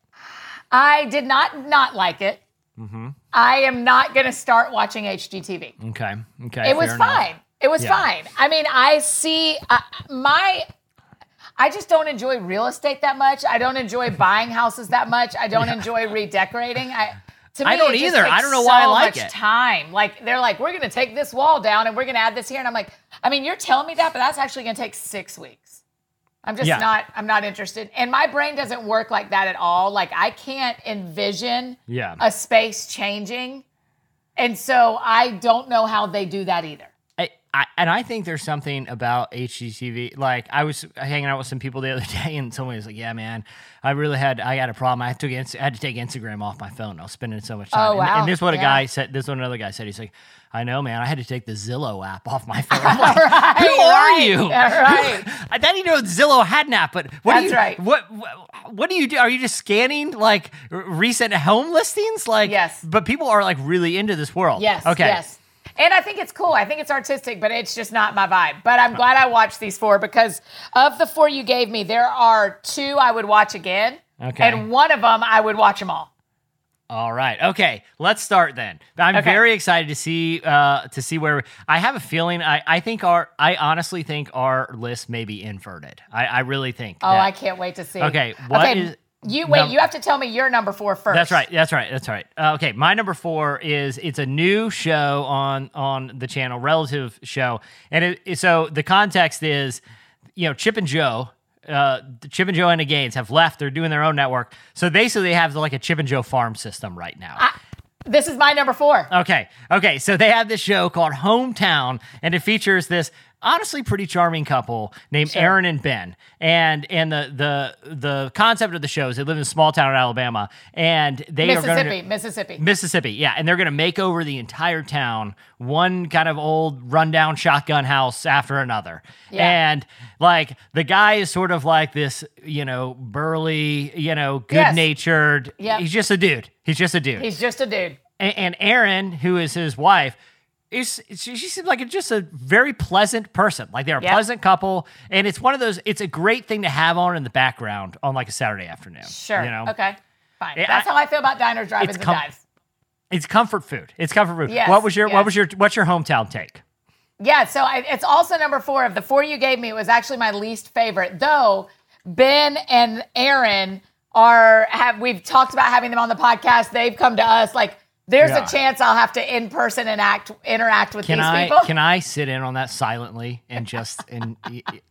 I did not not like it. Mm-hmm. I am not going to start watching HGTV. Okay. Okay. It was fair enough. fine. It was Yeah. fine. I mean, I see uh, my. I just don't enjoy real estate that much. I don't enjoy buying houses that much. I don't enjoy redecorating. I. To me, I don't either. I don't know why I like much it. Time, like they're like, we're going to take this wall down and we're going to add this here, and I'm like, I mean, you're telling me that, but that's actually going to take six weeks. I'm just Yeah. not. I'm not interested, and my brain doesn't work like that at all. Like I can't envision Yeah. a space changing, and so I don't know how they do that either. I, I, and I think there's something about HGTV. Like I was hanging out with some people the other day, and somebody was like, "Yeah, man, I really had I had a problem. I took Inst- I had to take Instagram off my phone. I was spending so much time." Oh, And- wow. And, this is what a guy said. This is what another guy said. He's like, "I know, man. I had to take the Zillow app off my phone." Like, Right, Who are right, you? yeah, right. I didn't know Zillow had an app, but what do you, right. What, what what do you do? Are you just scanning like recent home listings? Like Yes. But people are like really into this world. Yes. Okay. Yes. And I think it's cool. I think it's artistic, but it's just not my vibe. But I'm glad I watched these four because of the four you gave me, there are two I would watch again. Okay. And one of them I would watch them all. All right. Okay. Let's start then. I'm Okay. very excited to see uh to see where I have a feeling I I think our I honestly think our list may be inverted. I I really think. Oh, that- I can't wait to see. Okay, what okay, is- you wait? num- you have to tell me your number four first. That's right. That's right. That's right. Uh, okay, my number four is it's a new show on on the channel, relative show, and it, it- so the context is, you know, Chip and Jo, uh, Chip and Joanna Gaines have left. They're doing their own network, so basically they have like a Chip and Jo farm system right now. This is my number four. Okay. Okay. So they have this show called Hometown, and it features this honestly pretty charming couple named Sure. Erin and Ben. And and the the the concept of the show is they live in a small town in Alabama, and they are Mississippi, going to Mississippi. Mississippi, yeah, and they're going to make over the entire town, one kind of old rundown shotgun house after another. Yeah. And like the guy is sort of like this, you know, burly, you know, good natured. Yep. He's just a dude. He's just a dude He's just a dude. and, and Erin, who is his wife, is she, she seems like a, just a very pleasant person. Like they're a Yep. pleasant couple, and it's one of those. It's a great thing to have on in the background on like a Saturday afternoon. Sure. you know, Okay. Fine. That's I- how I feel about diners, drive-ins, It's and dives. it's comfort food. It's comfort food. Yes, what was your yes. What was your What's your hometown take? Yeah, so I, it's also number four. Of the four you gave me, it was actually my least favorite. Though Ben and Erin are have we've talked about having them on the podcast. They've come to us like there's Yeah. a chance I'll have to in person and act interact with Can these I people. can I sit in on that silently and just and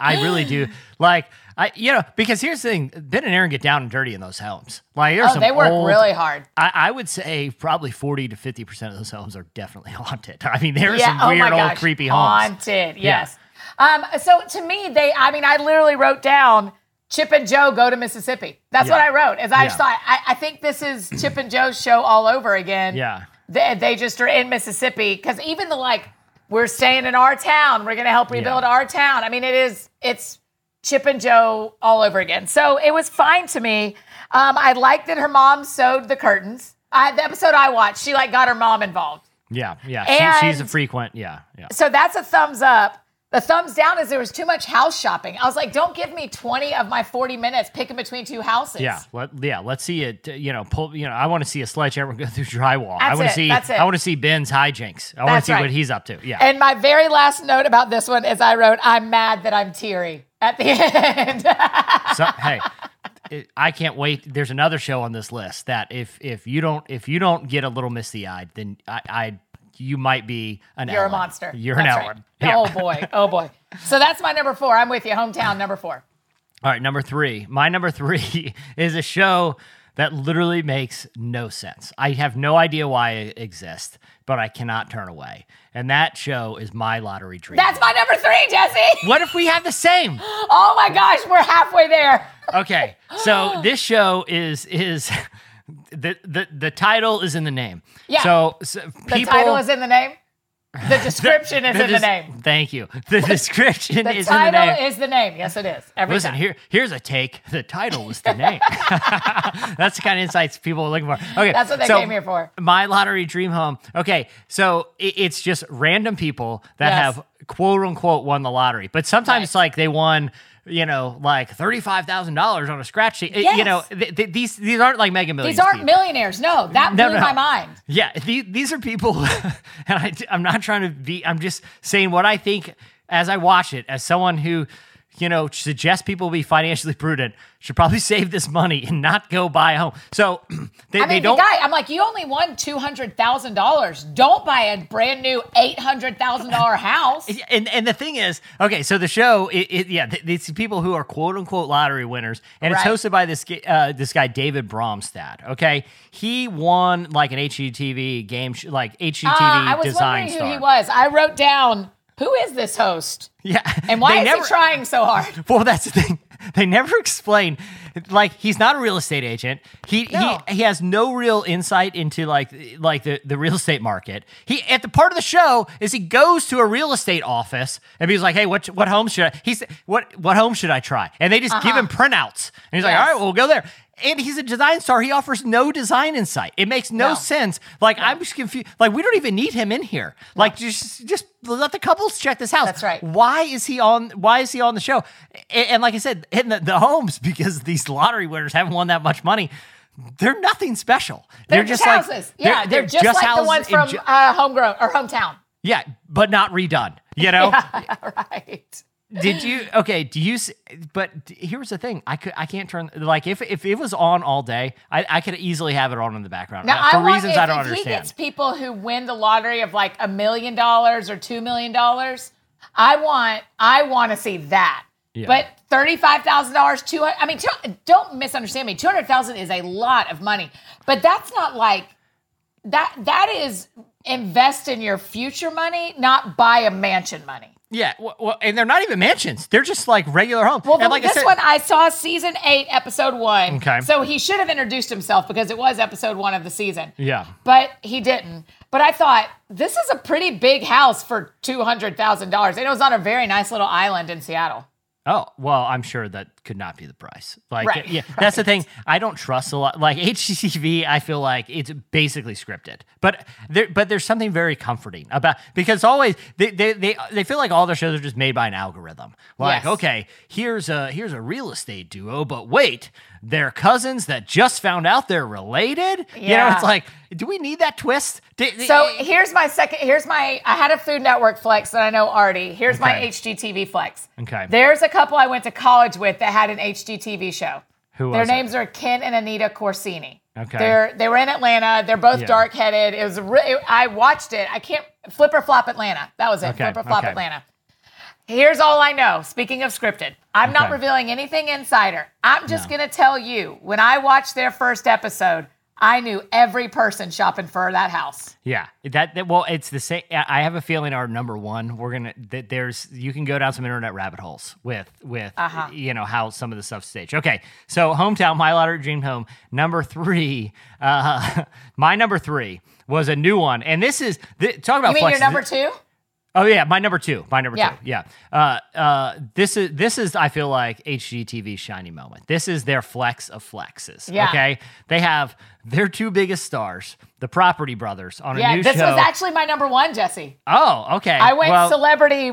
I really do like I you know because here's the thing Ben and Erin get down and dirty in those homes like there's oh, some they work old- really hard. I, I would say probably 40 to 50% of those homes are definitely haunted. I mean, there are Yeah. some oh weird old gosh. creepy homes. Haunted. Yes. Um, so to me, they. I mean, I literally wrote down Chip and Jo go to Mississippi. That's Yeah. what I wrote. As I Yeah. just thought, I, I think this is Chip and Jo's show all over again. Yeah. They, they just are in Mississippi because even the like, we're staying in our town. We're gonna help rebuild Yeah. our town. I mean, it is. It's Chip and Jo all over again. So it was fine to me. Um, I liked that her mom sewed the curtains. I, the episode I watched, she like got her mom involved. Yeah. Yeah. She, she's a frequent. Yeah. Yeah. So that's a thumbs up. The thumbs down is there was too much house shopping. I was like, don't give me 20 of my 40 minutes picking between two houses. Yeah, let, yeah. Let's see it. uh, You know, pull. You know, I want to see a sledgehammer go through drywall. I want to see that's. I want to see Ben's hijinks. I want to see right. what he's up to. Yeah. And my very last note about this one is I wrote, I'm mad that I'm teary at the end. so, hey, it, I can't wait. There's another show on this list that if if you don't if you don't get a little misty eyed, then I, I you might be an You're a monster. You're That's an right. Ellen. Yeah. Oh boy. Oh boy. So that's my number four. I'm with you. Hometown number four. All right, number three. My number three is a show that literally makes no sense. I have no idea why it exists, but I cannot turn away. And that show is My Lottery Dream. That's my number three, Jesse. what if we have the same? Oh my gosh, we're halfway there. Okay, so this show is is the the the title is in the name. Yeah. So, so The title is in the name. The description is in the name. Thank you. The description The is in the name. title is the name. Yes, it is. Every Listen, time. here here's a take. The title is the name. That's the kind of insights people are looking for. Okay, That's what they so came here for. My lottery dream home. Okay, so it, it's just random people that Yes. have quote unquote won the lottery, but sometimes Right. it's like they won. You know, like thirty-five thousand dollars on a scratch sheet. It- You know, th- th- these these aren't like Mega Millions. These aren't people. millionaires. No, that No, blew no. my mind. Yeah, these, these are people, and I, I'm not trying to be, I'm just saying what I think as I watch it, as someone who, you know, suggest people be financially prudent, should probably save this money and not go buy a home. So they, I they don't. the guy, I'm like, you only won two hundred thousand dollars. Don't buy a brand new eight hundred thousand dollar house. and and the thing is, okay, so the show, it, it yeah, th- these people who are quote unquote lottery winners, and Right. it's hosted by this uh, this guy David Bromstad. Okay, he won like an HGTV game, sh- like HGTV Uh, I was design wondering star. who he was. I wrote down who is this host Yeah, and why is never- he trying so hard? Well, that's the thing. They never explain. Like he's not a real estate agent. He No. he he has no real insight into like like the, the real estate market. He at the part of the show is he goes to a real estate office and he's like, "Hey, what what home should I?" He's what what home should I try? And they just give Uh-huh. him printouts. And he's like, "All right, well, we'll go there." And he's a design star. He offers no design insight. It makes no, No. sense. Like I'm just confused. Like we don't even need him in here. Like just just let the couples check this house. That's right. Why is he on? Why is he on the show? And, and like I said, in the, the homes because these lottery winners haven't won that much money. they're nothing special. They're, just just like houses. yeah, they're, just, like the ones from ju- uh, homegrown or hometown. yeah, but not redone. You know. right. Did you okay? Do you? But here's the thing: I could, I can't turn like if if it was on all day, I, I could easily have it on in the background Now, uh, for want, reasons if, I don't if he gets people who win the lottery of like a million dollars or two million dollars, I want I want to see that. Yeah. But thirty-five thousand dollars, two. I mean, two, don't misunderstand me. Two hundred thousand is a lot of money, but that's not like that. That is invest in your future money, not buy a mansion money. Yeah, well, and they're not even mansions; they're just like regular homes. Well, and the- like I this said, one I saw season eight, episode one. Okay. So he should have introduced himself because it was episode one of the season. Yeah. But he didn't. But I thought this is a pretty big house for two hundred thousand dollars. And it was on a very nice little island in Seattle. Oh well, I'm sure that could not be the price. Like, Right, yeah, that's the thing. I don't trust a lot. Like HGTV, I feel like it's basically scripted, but there, but there's something very comforting about because always they they they, they feel like all their shows are just made by an algorithm. Like, Yes. okay, here's a here's a real estate duo, but wait, they're cousins that just found out they're related. You know, Yeah. it's like, do we need that twist? So eh, here's my second. Here's my. I had a Food Network flex that I know Aarti. Here's my Okay. HGTV flex. Okay. There's a couple I went to college with that had an HGTV show. Who Their it? names are Ken and Anita Corsini. Okay. They're they were in Atlanta. They're both Yeah. dark headed. It was. Re- it- I watched it. I can't. Flip or flop Atlanta. That was it. Okay, Flip or flop okay. Atlanta. Here's all I know. Speaking of scripted, I'm not revealing anything insider. I'm just going to tell you when I watched their first episode, I knew every person shopping for that house. Yeah, that, that well, it's the same. I have a feeling our number one, we're gonna that there's you can go down some internet rabbit holes with with Uh-huh. you know how some of the stuff staged. Okay, so hometown, my lottery dream home. Number three, uh, my number three was a new one, and this is th- talk about You mean flex- your number two? Oh yeah, my number two. My number Yeah. two. Yeah. Uh, uh, this is this is I feel like HGTV's shiny moment. This is their flex of flexes. Yeah. Okay. They have their two biggest stars, the Property Brothers, on a Yeah, new this show. was actually my number one, Jesse. oh, okay. I went well, celebrity,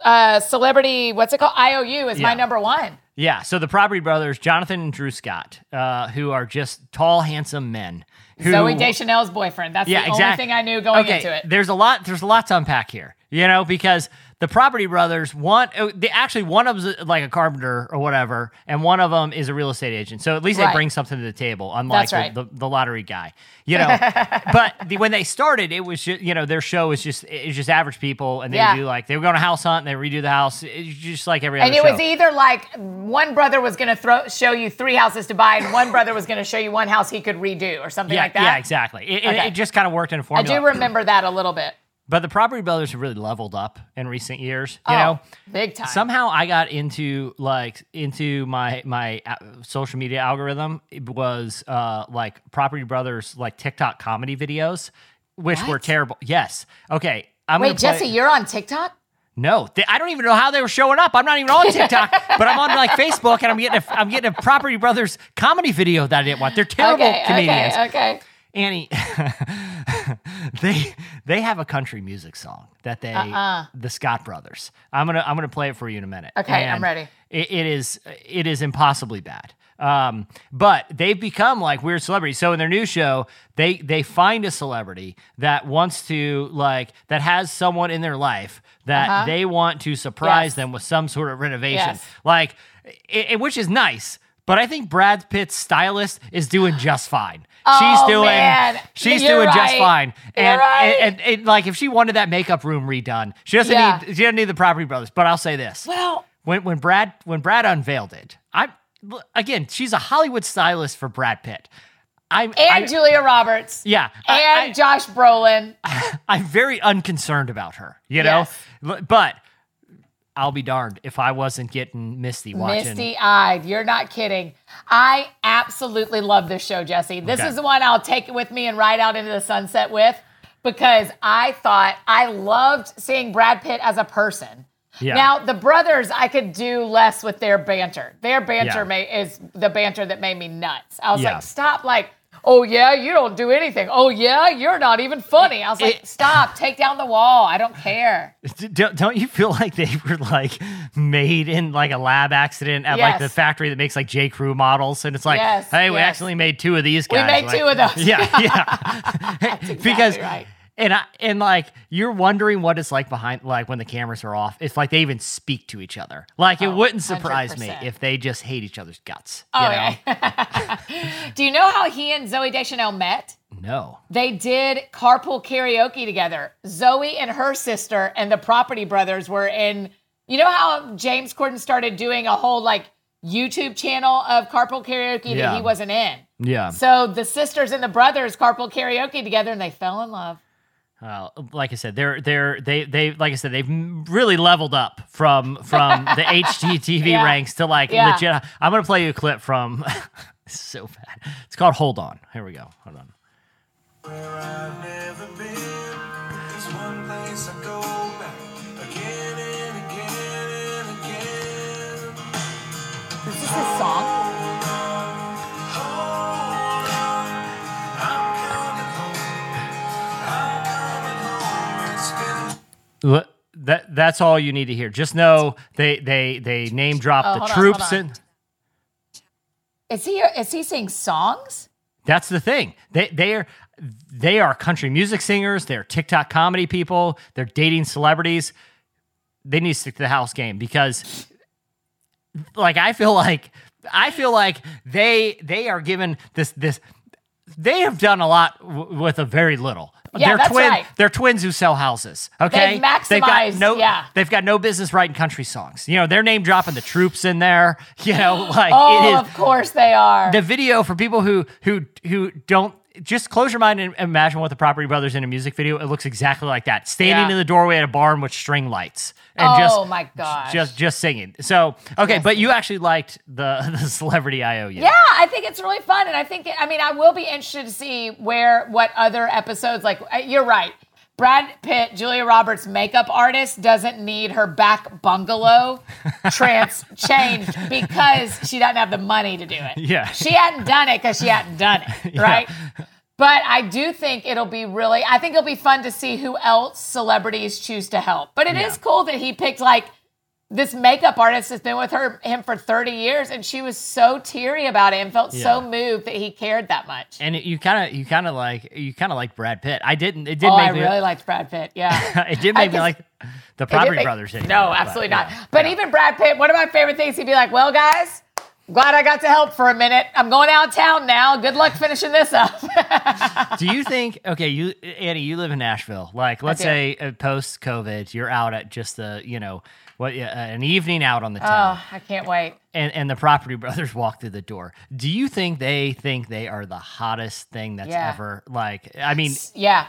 uh, celebrity. What's it called? IOU is Yeah. my number one. Yeah. So the Property Brothers, Jonathan and Drew Scott, uh, who are just tall, handsome men. Who, Zooey Deschanel's boyfriend. That's Yeah, the exactly. only thing I knew going okay, into it. There's a lot. There's a lot to unpack here. You know, because the Property Brothers, one, oh, they actually one of them's uh, like a carpenter or whatever, and one of them is a real estate agent. So at least Right. they bring something to the table, unlike right. the, the, lottery guy. You know, but the, when they started, it was just you know their show was just it's just average people, and they Yeah. do like they were going to house hunt and they redo the house, it's just like every And it show. was either like one brother was going to throw show you three houses to buy, and one brother was going to show you one house he could redo or something yeah, like that. yeah, exactly. It, it- Okay. it just kind of worked in a formula. I do remember that a little bit. But the Property Brothers have really leveled up in recent years. You oh, know, big time. somehow I got into like into my my uh, social media algorithm It was uh like Property Brothers like TikTok comedy videos, which were terrible. Yes. Okay. I'm Wait, play- Jesse, you're on TikTok? No, they, I don't even know how they were showing up. I'm not even on TikTok, but I'm on like Facebook, and I'm getting a, I'm getting a Property Brothers comedy video that I didn't want. They're terrible okay, comedians. okay, okay. Annie, they they have a country music song that they Uh-uh. the Scott brothers. I'm gonna I'm gonna play it for you in a minute. Okay, I'm ready. It, it is it is impossibly bad. Um, but they've become like weird celebrities. So in their new show, they they find a celebrity that wants to like that has someone in their life that Uh-huh. they want to surprise Yes. them with some sort of renovation. Yes. Like, it, i- which is nice. But I think Brad Pitt's stylist is doing just fine. Oh, she's doing man. she's You're doing just fine. And, right. and, and, and, like if she wanted that makeup room redone, she doesn't Yeah. need she doesn't need the property brothers. But I'll say this. Well, When when Brad when Brad unveiled it, I'm again, she's a Hollywood stylist for Brad Pitt. I'm and I, Julia Roberts. yeah, And I, Josh Brolin. I, I'm very unconcerned about her, you know. Yes. But I'll be darned if I wasn't getting misty watching. Misty eyed. You're not kidding. I absolutely love this show, Jesse. This Okay. is the one I'll take with me and ride out into the sunset with because I thought I loved seeing Brad Pitt as a person. Yeah. Now, the brothers, I could do less with their banter. Their banter Yeah. ma- is the banter that made me nuts. I was Yeah. like, stop, like, oh yeah, you don't do anything. Oh yeah, you're not even funny. I was like, It- stop, take down the wall. I don't care. Don't, don't you feel like they were like made in like a lab accident at like the factory that makes like J. Crew models? And it's like, Yes, hey, we yes. actually made two of these guys. We made Like- two of those. Yeah, yeah. because right. And I, and like you're wondering what it's like behind like when the cameras are off. It's like they even speak to each other. Like it Oh, wouldn't surprise me 100%. if they just hate each other's guts. Oh, you know? yeah. do you know how he and Zooey Deschanel met? No. They did carpool karaoke together. Zooey and her sister and the Property Brothers were in. You know how James Corden started doing a whole like YouTube channel of carpool karaoke Yeah. that he wasn't in. Yeah. So the sisters and the brothers carpool karaoke together, and they fell in love. Uh, like I said, they're they're they they like I said they've really leveled up from from the HGTV Yeah. ranks to like Yeah. legit. I'm gonna play you a clip from. it's so bad. It's called "Hold On." Here we go. Hold on. Where I've never been, That that's all you need to hear. Just know they they they name drop Oh, the troops on. and Is he is he singing songs? That's the thing. They they are they are country music singers. They're TikTok comedy people. They're dating celebrities. They need to stick to the house game because, like, I feel like I feel like they they are given this this. They have done a lot w- with a very little. Yeah, they're that's twin, right. They're twins who sell houses. Okay, They've got no. yeah. They've got no business writing country songs. You know, they're name dropping the troops in there. You know, like Oh, it is of course they are. the video for people who who who don't just close your mind and imagine what the Property Brothers in a music video. It looks exactly like that, standing Yeah. in the doorway at a barn with string lights and just Oh, just my gosh. just just singing. So okay, Yes. but you actually liked the the celebrity IOU. Yeah, I think it's really fun, and I think I mean I will be interested to see where what other episodes like. You're right. Brad Pitt, Julia Roberts, makeup artist, doesn't need her back bungalow trans changed because she doesn't have the money to do it. Yeah. she hadn't done it because she hadn't done it, right? But I do think it'll be really. I think it'll be fun to see who else celebrities choose to help. But it is Yeah. cool that he picked like this makeup artist has been with her him for 30 years and she was so teary about it and felt so moved that he cared that much. And it, you kind of you kind of like you kind of like Brad Pitt. I didn't. It did oh, make I me. really liked Brad Pitt. Yeah. it did I make me guess- like the Property make- Brothers. anymore, No, but, absolutely yeah, not. But yeah. even Brad Pitt, one of my favorite things, he'd be like, "Well, guys, glad I got to help for a minute. I'm going out of town now. Good luck finishing this up." Do you think? Okay, you Annie, you live in Nashville. Like, let's say uh, post COVID, you're out at just the you know what uh, an evening out on the town, oh, I can't wait. and and the Property Brothers walk through the door. Do you think they think they are the hottest thing that's Yeah. ever like? I mean, Yeah.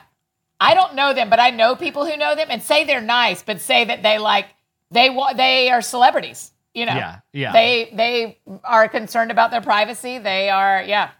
I don't know them, but I know people who know them and say they're nice, but say that they like they wa- they are celebrities. You know. Yeah, yeah. They they are concerned about their privacy. They are yeah.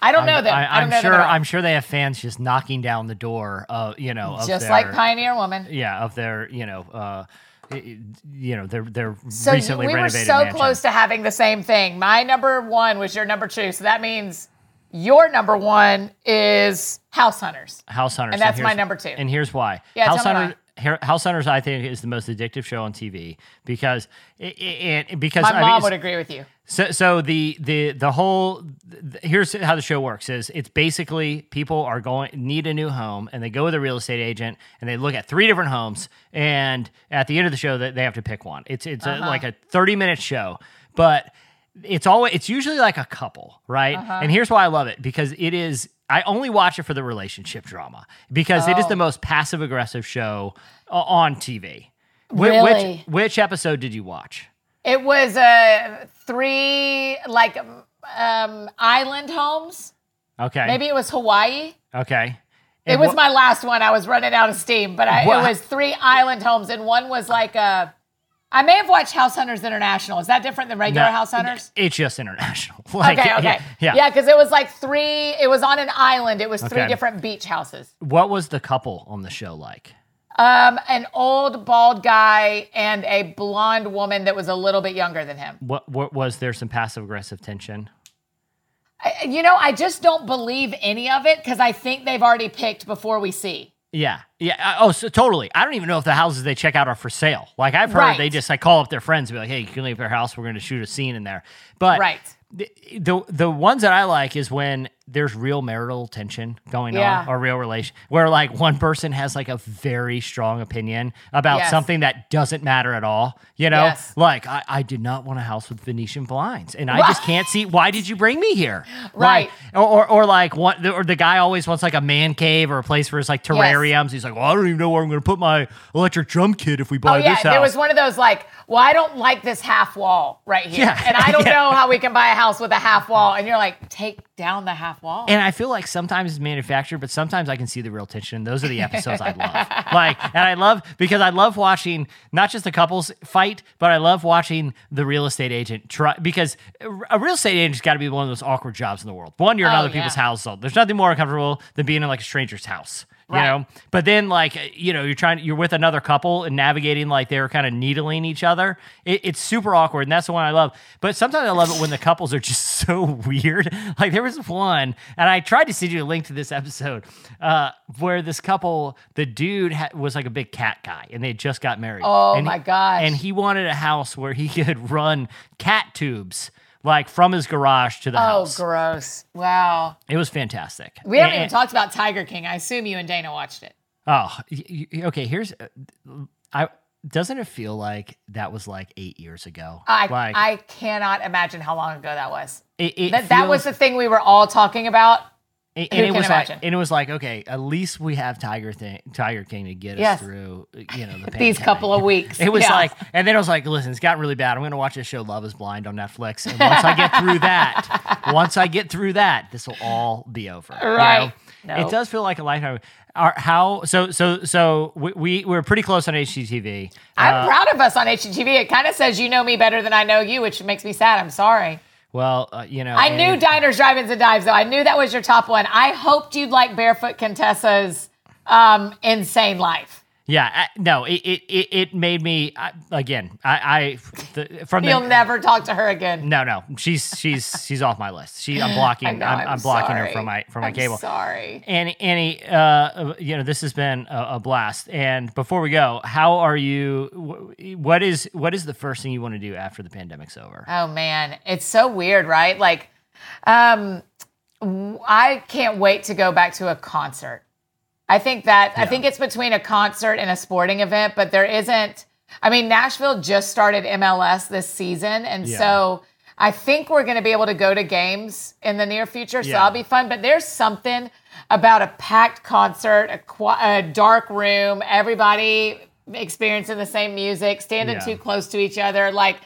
I don't know I'm, them. I, am sure. them at all. I'm sure they have fans just knocking down the door. Of you know, of just their, like Pioneer Woman. yeah, of their you know. uh you know, they're they're So recently we were renovated so mansion. close to having the same thing. My number one was your number two, so that means your number one is House Hunters. House Hunters, And that's my number two. And here's why. Yeah, House Hunters. House Hunters, I think, is the most addictive show on TV because it, it, because My I mom mean, would agree with you. So, so the the the whole here's how the show works is it's basically people are going need a new home and they go with a real estate agent and they look at three different homes and at the end of the show that they have to pick one. It's it's Uh-huh. a, like a thirty minute show, but it's always it's usually like a couple, right? Uh-huh. And here's why I love it because it is. I only watch it for the relationship drama because it is Oh. the most passive aggressive show on TV. Wh- Really? Which which episode did you watch? It was uh, three like um, island homes. Okay, Maybe it was Hawaii. okay. It was wha- my last one. I was running out of steam, but I, it was three island homes, and one was like a. I may have watched House Hunters International. Is that different than regular No, House Hunters? It's just international. Like, Okay, okay, Yeah. yeah, because it was like three. It was on an island. It was three Okay. different beach houses. What was the couple on the show like? Um, an old bald guy and a blonde woman that was a little bit younger than him. What, what was there some passive aggressive tension? I- you know, I just don't believe any of it because I think they've already picked before we see. Yeah, yeah. uh, Oh, so totally. I don't even know if the houses they check out are for sale. Like I've heard Right. they just like call up their friends and be like, "Hey, you can leave their house. We're going to shoot a scene in there." But Right. the, the the ones that I like is when there's real marital tension going Yeah. on or real relation where like one person has like a very strong opinion about Yes. something that doesn't matter at all. You know, Yes. like I, I did not want a house with Venetian blinds, and I just can't see why did you bring me here? Right. Like, or, or, or like one, or the guy always wants like a man cave or a place for his like terrariums. He's like, well, I don't even know where I'm going to put my electric drum kit if we buy Oh yeah, this house. there was one of those like, well, I don't like this half wall right here, Yeah, and I don't know how we can buy a house with a half wall. And you're like, take down the half wall. and I feel like sometimes it's manufactured, but sometimes I can see the real tension. Those are the episodes I love. Like, and I love because I love watching not just the couples fight, but I love watching the real estate agent try because a real estate agent's got to be one of those awkward jobs in the world. One, you're in Oh, other people's yeah. household. There's nothing more uncomfortable than being in like a stranger's house. You Right. know, but then like you know, you're trying, you're with another couple and navigating like they're kind of needling each other. It, it's super awkward, and that's the one I love. But sometimes I love it when the couples are just so weird. Like there was one, and I tried to send you a link to this episode uh, where this couple, the dude ha- was like a big cat guy, and they just got married. Oh, And my he- gosh. And he wanted a house where he could run cat tubes. Like from his garage to the oh, house. Oh, gross! Wow. It was fantastic. We haven't And- even talked about Tiger King. I assume you and Dana watched it. Oh, okay. Here's, uh, I doesn't it feel like that was like eight years ago? I like I cannot imagine how long ago that was. it, it That, that was the thing we were all talking about. And, and it was imagine? like, and it was like, okay, at least we have Tiger thing, Tiger King to get us through, you know, the These couple of weeks. It was Yeah. like, and then I was like, listen, it's gotten really bad. I'm going to watch this show, Love Is Blind, on Netflix, and once I get through that, once I get through that, this will all be over. you know? Right. It does feel like a lifetime. Our, how so so so we, we we're pretty close on HGTV. I'm Uh, proud of us on HGTV. It kind of says you know me better than I know you, which makes me sad. I'm sorry. Well, uh, you know, I knew diners, drive-ins, and dives, though. I knew that was your top one. I hoped you'd like Barefoot Contessa's um, insane life. Yeah, I, no, it, it it made me I, again. I, I the, from You'll the never talk to her again. no no she's she's she's off my list. She I'm blocking know, I'm, I'm I'm blocking her from my from my I'm cable. Sorry. Annie, Annie, uh, you know this has been a, a blast. And before we go, how are you? wh- What is what is the first thing you want to do after the pandemic's over? Oh man, it's so weird, right? Like, um, I can't wait to go back to a concert. I think that I think it's between a concert and a sporting event, but there isn't. I mean, Nashville just started MLS this season, and Yeah. so I think we're going to be able to go to games in the near future. So Yeah. that'll be fun. But there's something about a packed concert, a, qui- a dark room, everybody experiencing the same music, standing Yeah. too close to each other, like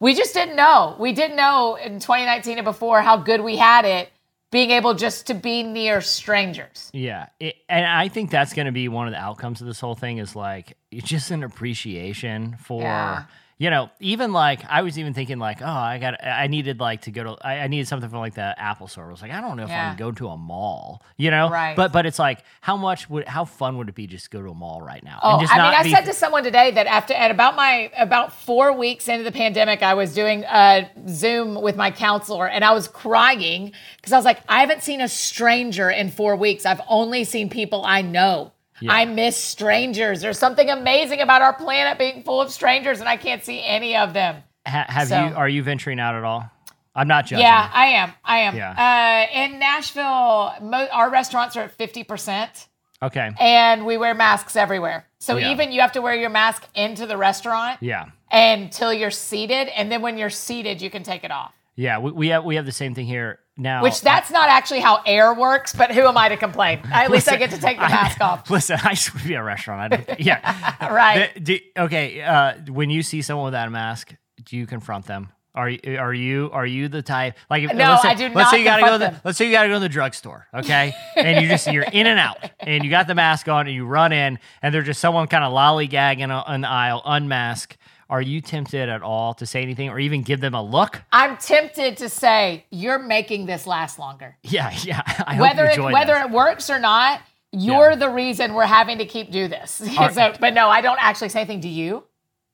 we just didn't know. We didn't know in 2019 and before how good we had it being able just to be near strangers. Yeah, it, and I think that's going to be one of the outcomes of this whole thing is like it's just an appreciation for Yeah. You know even like I was even thinking like oh I got I needed like to go to I, I needed something from like the Apple store. I was like I don't know if I Yeah. can go to a mall, you know. Right. But but it's like how much would how fun would it be just to go to a mall right now? Oh, just I mean, I be- said to someone today that after at about my about four weeks into the pandemic, I was doing a Zoom with my counselor, and I was crying because I was like, I haven't seen a stranger in four weeks. I've only seen people I know. Yeah. I miss strangers. There's something amazing about our planet being full of strangers, and I can't see any of them. Ha- have so- you are you venturing out at all? I'm not judging. Yeah, I am. I am. Yeah. Uh, in Nashville, mo- our restaurants are at 50%, Okay. and we wear masks everywhere. So Yeah. even you have to wear your mask into the restaurant Yeah. until you're seated, and then when you're seated, you can take it off. Yeah. We, we have we have the same thing here now. Which that's not actually how air works, but who am I to complain? At least I get to take the mask off. Listen, I used to be a restaurant. I don't, yeah. Right. The- do- okay. Uh, when you see someone without a mask, do you confront them? Are you are you are you the type like if, No, let's say, I do let's say you gotta go to the, let's say you gotta go to the drugstore, okay? and you just you're in and out and you got the mask on and you run in and there's just someone kind of lollygagging on on the aisle, unmasked. Are you tempted at all to say anything or even give them a look? I'm tempted to say you're making this last longer. Yeah, yeah. I whether it, whether this. it works or not, you're the reason we're having to keep do this. So, but no, I don't actually say anything. Do you?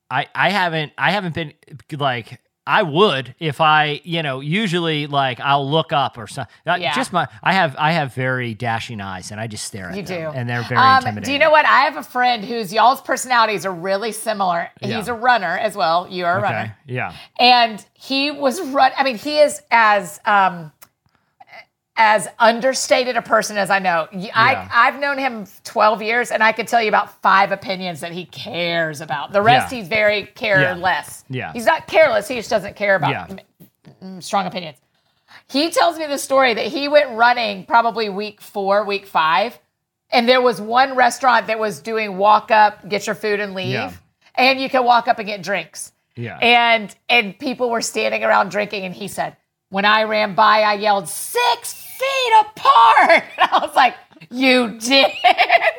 I, I haven't I haven't been like I would if I, you know, usually like I'll look up or something. Yeah. Just my, I have, I have very dashing eyes, and I just stare at You them, do. and they're very Um, intimidating. do you know what? I have a friend whose y'all's personalities are really similar. Yeah. He's a runner as well. You are a Okay. runner. Yeah. and he was run. I mean, he is as um, as understated a person as I know. Y- Yeah. I I've known him twelve years, and I could tell you about five opinions that he cares about. The rest, Yeah. he's very careless. Yeah. he's not careless. He just doesn't care about Yeah. strong opinions. He tells me the story that he went running probably week four, week five, and there was one restaurant that was doing walk up, get your food and leave, Yeah. and you can walk up and get drinks. Yeah. And and people were standing around drinking, and he said, "When I ran by, I yelled six feet apart." And I was like, "You did?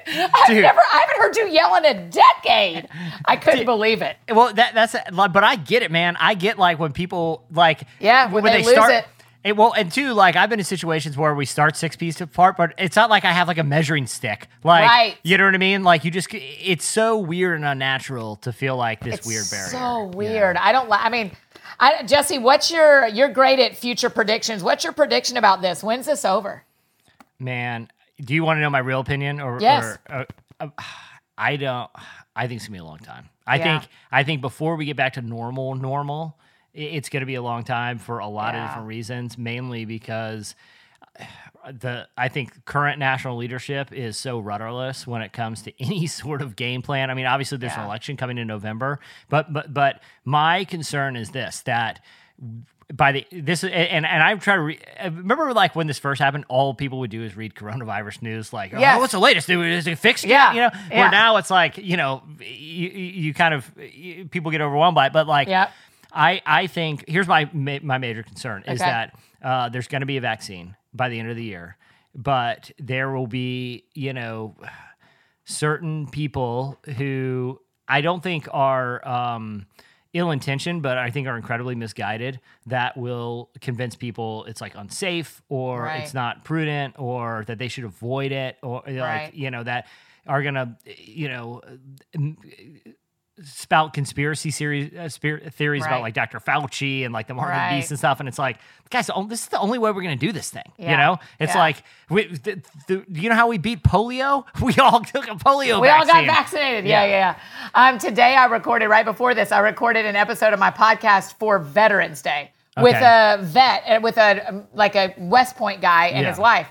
I've Dude. never, I haven't heard you yell in a decade. I couldn't believe it. Well, that that's but I get it, man. I get like when people like Yeah, when they lose start. it. well, and two, like I've been in situations where we start six pieces apart, but it's not like I have like a measuring stick. Like, Right. you know what I mean? Like you just, it's so weird and unnatural to feel like this It's weird barrier. so weird. I don't. I mean, I, Jesse, what's your? You're great at future predictions. What's your prediction about this? When's this over? Man, do you want to know my real opinion or? Yes. or, uh, uh, I don't. I think it's gonna be a long time. I Yeah. think. I think before we get back to normal, normal, it's gonna be a long time for a lot Yeah. of different reasons. Mainly because the I think current national leadership is so rudderless when it comes to any sort of game plan. I mean, obviously there's an election coming in November, but but but my concern is this that by the this and and I've tried to re, remember like when this first happened, all people would do is read coronavirus news, like, oh, what's the latest? Is it fixed? yet?" Yeah. you know. Yeah. Where now it's like you know you, you kind of you, people get overwhelmed by it, but like yeah. I I think here's my my major concern is that uh, there's going to be a vaccine by the end of the year, but there will be you know certain people who I don't think are um, ill intentioned, but I think are incredibly misguided that will convince people it's like unsafe or Right. it's not prudent or that they should avoid it or like Right. you know that are gonna you know spout conspiracy series uh, spir- theories Right. about like Dr. Fauci and like the the Right. beast and stuff, and it's like, guys, oh, this is the only way we're gonna do this thing. You know, it's Yeah. like, we, the, the, you know how we beat polio? We all took a polio. We all got vaccinated. Yeah, yeah, yeah. Um, today I recorded right before this. I recorded an episode of my podcast for Veterans Day with a vet, uh, with a like a West Point guy and Yeah. his wife.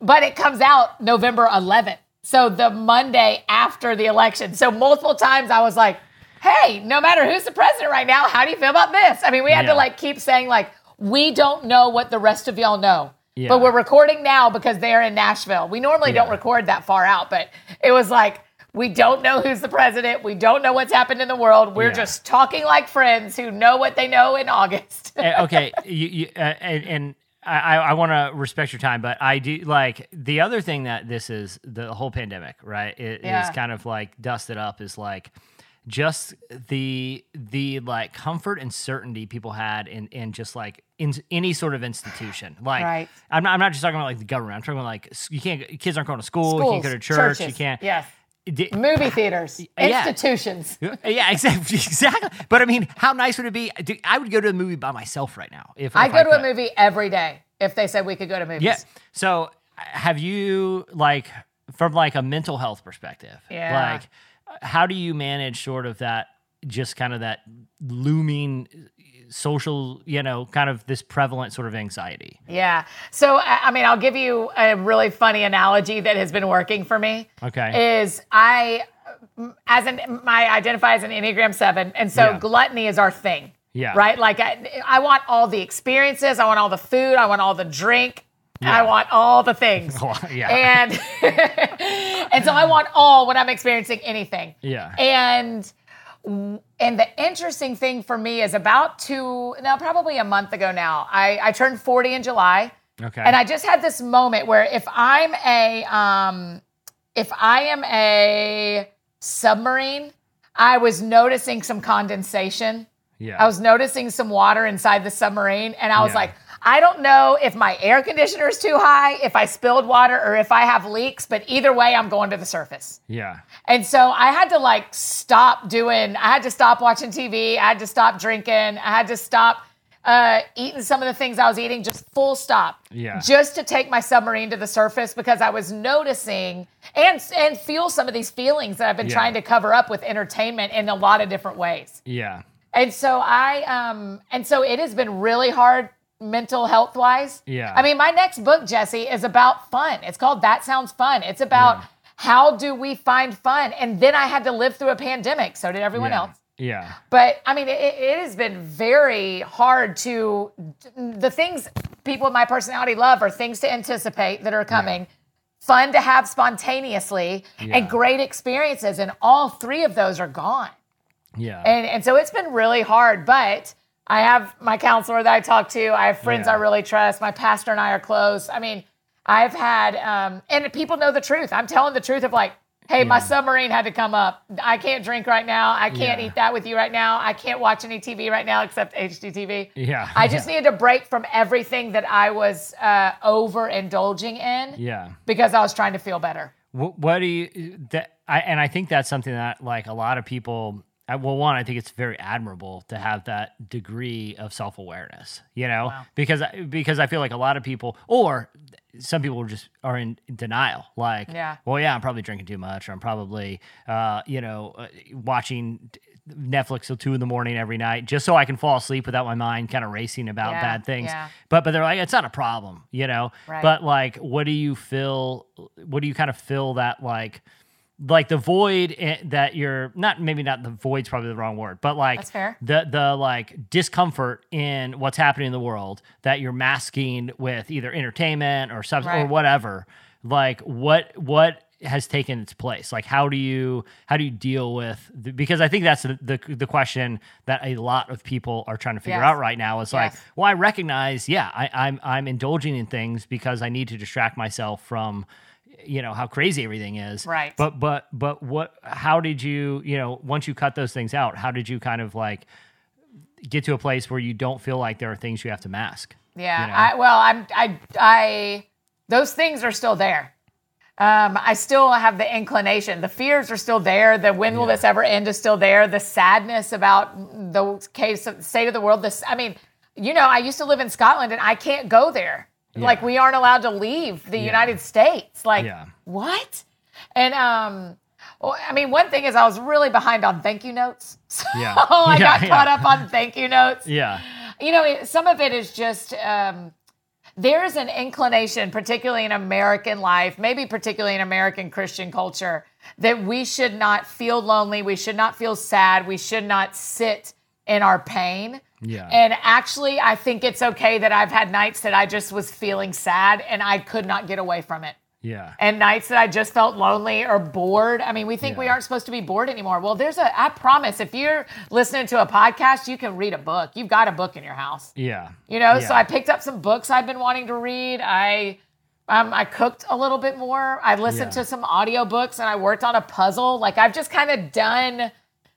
But it comes out November 11th, so the Monday after the election. So multiple times I was like, "Hey, no matter who's the president right now, how do you feel about this?" I mean, we had Yeah. to like keep saying like, "We don't know what the rest of y'all know." Yeah. But we're recording now because they're in Nashville. We normally don't record that far out, but it was like we don't know who's the president. We don't know what's happened in the world. We're Yeah. just talking like friends who know what they know in August. Uh, okay, you, you, uh, and, and I, I want to respect your time, but I do like the other thing that this is the whole pandemic, right? It is Yeah. kind of like dusted up is like just the the like comfort and certainty people had in in just like in any sort of institution. Like Right. I'm not I'm not just talking about like the government. I'm talking about like you can't kids aren't going to school, you can't go to Schools, church, you can't Yes. Movie theaters, yeah. institutions. yeah, exactly, exactly. But I mean, how nice would it be? I would go to a movie by myself right now. If I if go to a movie every day if they said we could go to movies. Yeah. So, have you like from like a mental health perspective? Yeah. Like, how do you manage sort of that, just kind of that looming social, you know, kind of this prevalent sort of anxiety? Yeah. So, I I mean, I'll give you a really funny analogy that has been working for me. Okay. Is I, as an, I identify as an Enneagram 7, and so Yeah. gluttony is our thing. Yeah. Right? Like, I, I want all the experiences, I want all the food, I want all the drink. Yeah. I want all the things. yeah. And and so I want all when I'm experiencing anything. Yeah. And and the interesting thing for me is about two, now probably a month ago now, I, I turned 40 in July. Okay. And I just had this moment where if I'm a um if I am a submarine, I was noticing some condensation. yeah. I was noticing some water inside the submarine and I was Yeah. like, I don't know if my air conditioner is too high, if I spilled water, or if I have leaks, but either way, I'm going to the surface. Yeah. And so I had to like stop doing, I had to stop watching TV. I had to stop drinking. I had to stop uh, eating some of the things I was eating, just full stop. Yeah. Just to take my submarine to the surface because I was noticing and and feel some of these feelings that I've been Yeah. trying to cover up with entertainment in a lot of different ways. Yeah. And so I um and so it has been really hard mental health wise. Yeah. I mean, my next book, Jesse, is about fun. It's called That Sounds Fun. It's about Yeah. how do we find fun? And then I had to live through a pandemic. So did everyone yeah. else. Yeah. But I mean, it, it has been very hard to the things people with my personality love are things to anticipate that are coming, fun to have spontaneously, Yeah. and great experiences. And all three of those are gone. Yeah. And and so it's been really hard, but I have my counselor that I talk to. I have friends Yeah. I really trust. My pastor and I are close. I mean, I've had um, and people know the truth. I'm telling the truth of like, hey, my submarine had to come up. I can't drink right now. I can't Yeah. eat that with you right now. I can't watch any TV right now except HGTV. Yeah. I just yeah. needed to break from everything that I was uh, overindulging in Yeah. because I was trying to feel better. What, what do you that I and I think that's something that like a lot of people well one I think it's very admirable to have that degree of self-awareness, you know? Wow. Because because I feel like a lot of people or some people just are in denial like Yeah. well yeah, I'm probably drinking too much or I'm probably uh you know uh, watching Netflix till two in the morning every night just so I can fall asleep without my mind kind of racing about Yeah, bad things. yeah. But but they're like it's not a problem, you know. Right. But like, what do you feel? What do you kind of feel that like, like the void eh, that you're not maybe not the void's probably the wrong word, but like That's fair. the the like discomfort in what's happening in the world that you're masking with either entertainment or substance or whatever. Like what what has taken its place? Like how do you how do you deal with the, because I think that's the, the the question that a lot of people are trying to figure Yes. out right now is like well, I recognize, yeah, I, I'm I'm indulging in things because I need to distract myself from, you know, how crazy everything is. Right. But but but what? How did you, you know, once you cut those things out, how did you kind of like get to a place where you don't feel like there are things you have to mask? Yeah. you know? I, well, I'm, I, I, those things are still there. Um, I still have the inclination. The fears are still there. The when will Yeah. this ever end is still there. The sadness about the case of state of the world. This, I mean, you know, I used to live in Scotland and I can't go there. Like we aren't allowed to leave the United States. Like Yeah. what? And um, well, I mean, one thing is I was really behind on thank you notes. So Yeah. I Yeah, got yeah. caught up on thank you notes Yeah. you know, it, some of it is just um, there's an inclination, particularly in American life, maybe particularly in American Christian culture, that we should not feel lonely, we should not feel sad, we should not sit in our pain. Yeah. And actually, I think it's okay that I've had nights that I just was feeling sad and I could not get away from it. Yeah. And nights that I just felt lonely or bored. I mean, we think we aren't supposed to be bored anymore. Well, there's a, I promise, if you're listening to a podcast, you can read a book. You've got a book in your house. Yeah. You know, so I picked up some books I've been wanting to read. I um, I cooked a little bit more. I listened Yeah. to some audiobooks and I worked on a puzzle. Like I've just kind of done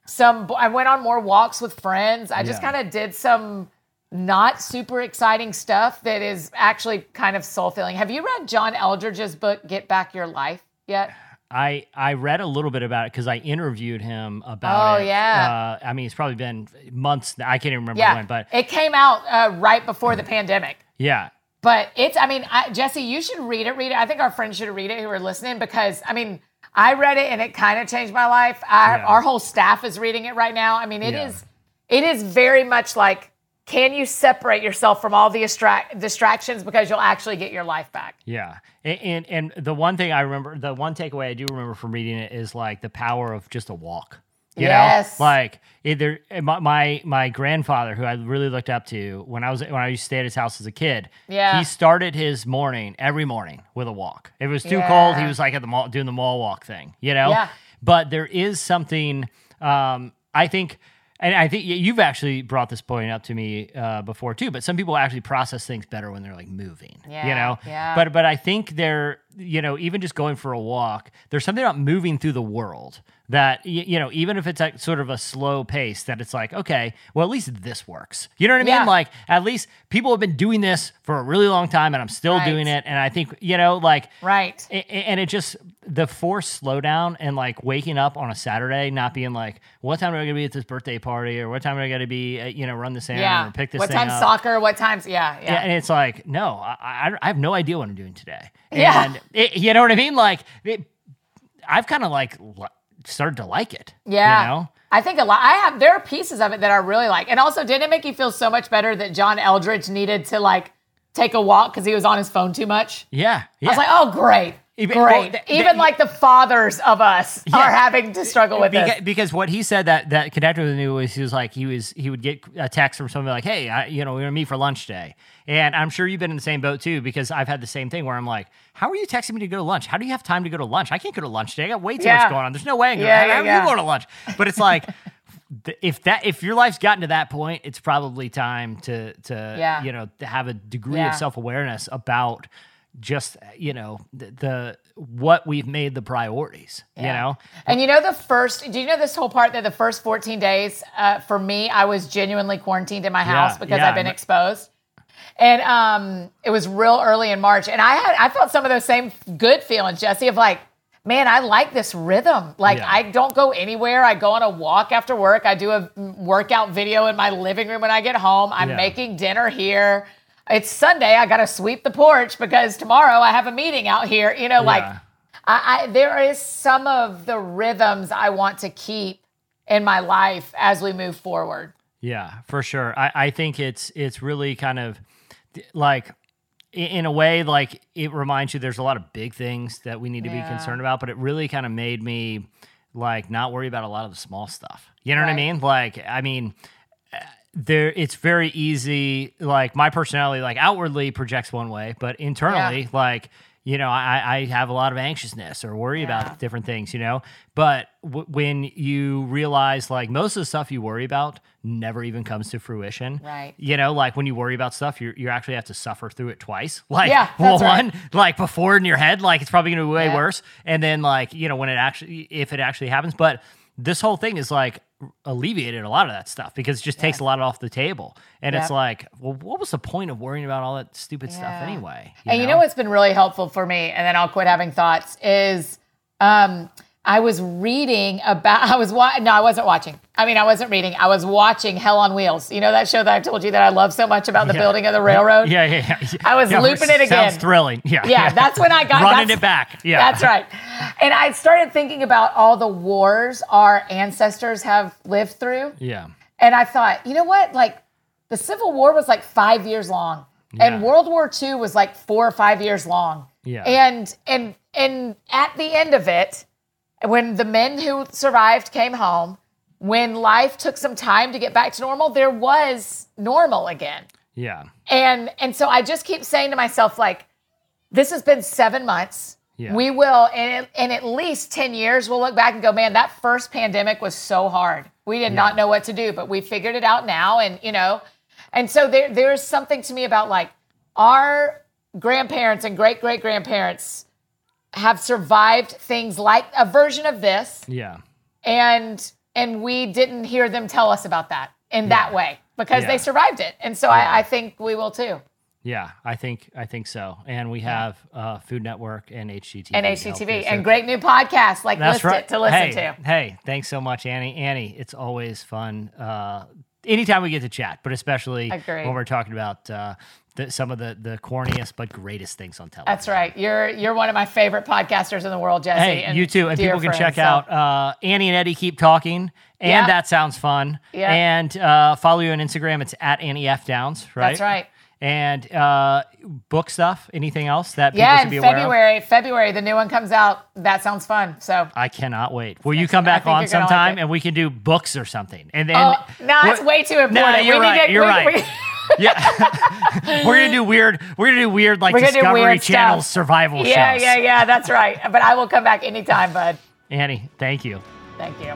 some I went on more walks with friends. I just Yeah. kind of did some not super exciting stuff that is actually kind of soul filling. Have you read John Eldredge's book Get Back Your Life yet? I I read a little bit about it because I interviewed him about it. Oh, it. yeah. Uh, I mean, it's probably been months. I can't even remember Yeah. when, but it came out uh, right before the pandemic. yeah. But it's, I mean, I, Jesse, you should read it. Read it. I think our friends should read it who are listening because, I mean, I read it and it kind of changed my life. Our, Yeah. our whole staff is reading it right now. I mean, it Yeah. is, it is very much like, can you separate yourself from all the distra- distractions because you'll actually get your life back? Yeah, and, and and the one thing I remember, the one takeaway I do remember from reading it is like the power of just a walk. You Yes. know, like either my, my my grandfather, who I really looked up to when I was when I used to stay at his house as a kid. Yeah. he started his morning every morning with a walk. If it was too cold, he was like at the mall doing the mall walk thing. You know, Yeah. but there is something um, I think. And I think you've actually brought this point up to me uh, before too. But some people actually process things better when they're like moving. Yeah, you Yeah, know, yeah. but but I think they're you know, even just going for a walk, there's something about moving through the world that you know, even if it's at sort of a slow pace, that it's like, okay, well, at least this works. You know what I mean? Yeah. Like, at least people have been doing this for a really long time, and I'm still Right. doing it. And I think, you know, like, Right. a- and it just the forced slowdown and like waking up on a Saturday, not being like, what time am I gonna be at this birthday party, or what time am I gonna be, uh, you know, run this Yeah. or pick this what time's up. soccer? What times? Yeah. Yeah. Yeah, and it's like, no, I, I, I have no idea what I'm doing today. Yeah. And it, you know what I mean? Like, it, I've kind of like li- started to like it. Yeah. You know? I think a lot. I have. There are pieces of it that I really like, and also, didn't it make you feel so much better that John Eldredge needed to like take a walk because he was on his phone too much? Yeah. Yeah. I was like, oh, great, Even- great. well, th- Even th- like the fathers of us Yeah. are having to struggle with because, this. because what he said that that connected with me was he was like he was he would get a text from somebody like hey I, you know we're gonna meet for lunch today and I'm sure you've been in the same boat too because I've had the same thing where I'm like how are you texting me to go to lunch how do you have time to go to lunch I can't go to lunch today I got way too Yeah. much going on there's no way I'm going Yeah, how, yeah, how are yeah. you going to lunch but it's like if that if your life's gotten to that point it's probably time to to Yeah. you know to have a degree of self awareness about just you know the, the what we've made the priorities you know And you know the first, do you know this whole part that the first 14 days uh, for me, I was genuinely quarantined in my house because yeah, I've been exposed. And um, it was real early in March. And I had, I felt some of those same good feelings, Jesse, of like, man, I like this rhythm. Like Yeah. I don't go anywhere. I go on a walk after work. I do a workout video in my living room when I get home. I'm Yeah. making dinner here. It's Sunday. I got to sweep the porch because tomorrow I have a meeting out here. You know, like I, I there is some of the rhythms I want to keep in my life as we move forward. Yeah, for sure. I, I think it's it's really kind of like in a way like it reminds you there's a lot of big things that we need to Yeah. be concerned about, but it really kind of made me like not worry about a lot of the small stuff. You know what I mean? Like I mean there it's very easy like my personality like outwardly projects one way, but internally like you know, I, I have a lot of anxiousness or worry Yeah. about different things, you know. But w- when you realize, like, most of the stuff you worry about never even comes to fruition, Right. You know, like when you worry about stuff, you you actually have to suffer through it twice. Like, Yeah, well, right. one, like before in your head, like it's probably gonna be way Yeah. worse, and then like you know when it actually, if it actually happens, but this whole thing is like alleviated a lot of that stuff because it just takes a lot off the table, and it's like, well, what was the point of worrying about all that stupid stuff Yeah. anyway? and you know what's been really helpful for me, and then I'll quit having thoughts, is um, I was reading about, I was, wa- no, I wasn't watching. I mean, I wasn't reading. I was watching Hell on Wheels. You know that show that I told you that I love so much about the Yeah. building of the railroad? Yeah, yeah, yeah. I was Yeah, looping it Sounds again. thrilling. Yeah. Yeah, that's when I got running it back. Yeah. That's right. And I started thinking about all the wars our ancestors have lived through. Yeah. And I thought, you know what? Like the Civil War was like five years long. Yeah. And World War II was like four or five years long. Yeah. And and and at the end of it, when the men who survived came home, when life took some time to get back to normal, there was normal again. Yeah. And and so I just keep saying to myself, like, this has been seven months. Yeah. We will, in, in at least 10 years, we'll look back and go, man, that first pandemic was so hard. We did not know what to do, but we figured it out now. And, you know, and so there, there's something to me about like our grandparents and great great grandparents have survived things like a version of this Yeah. and and we didn't hear them tell us about that in that way because Yeah. they survived it and so I, I think we will too Yeah. I think I think so. And we have uh, Food Network and HGTV. and to help you. HGTV and great new podcasts like That's right. To listen hey, to. Hey, thanks so much, Annie. Annie, it's always fun. Uh, anytime we get to chat, but especially Agreed. when we're talking about uh, the, some of the the corniest but greatest things on television. That's right. You're you're one of my favorite podcasters in the world, Jesse. Hey, and you too. And people can friend, check so- out uh, Annie and Eddie keep talking, and Yeah. that sounds fun. Yeah. And uh, follow you on Instagram. It's at Annie F Downs, right? That's right. And uh, book stuff. Anything else that people Yeah, should be aware of? February, February, the new one comes out. That sounds fun. So I cannot wait. Will you come back on you're like sometime and we can do books or something? And then Oh, no, it's way too important. Nah, We you're need right. to- you're we- right. we- yeah, we're gonna do weird. We're gonna do weird like Discovery weird Channel stuff. survival Yeah, shows. yeah, yeah. That's right. But I will come back anytime, bud. Annie, thank you. Thank you.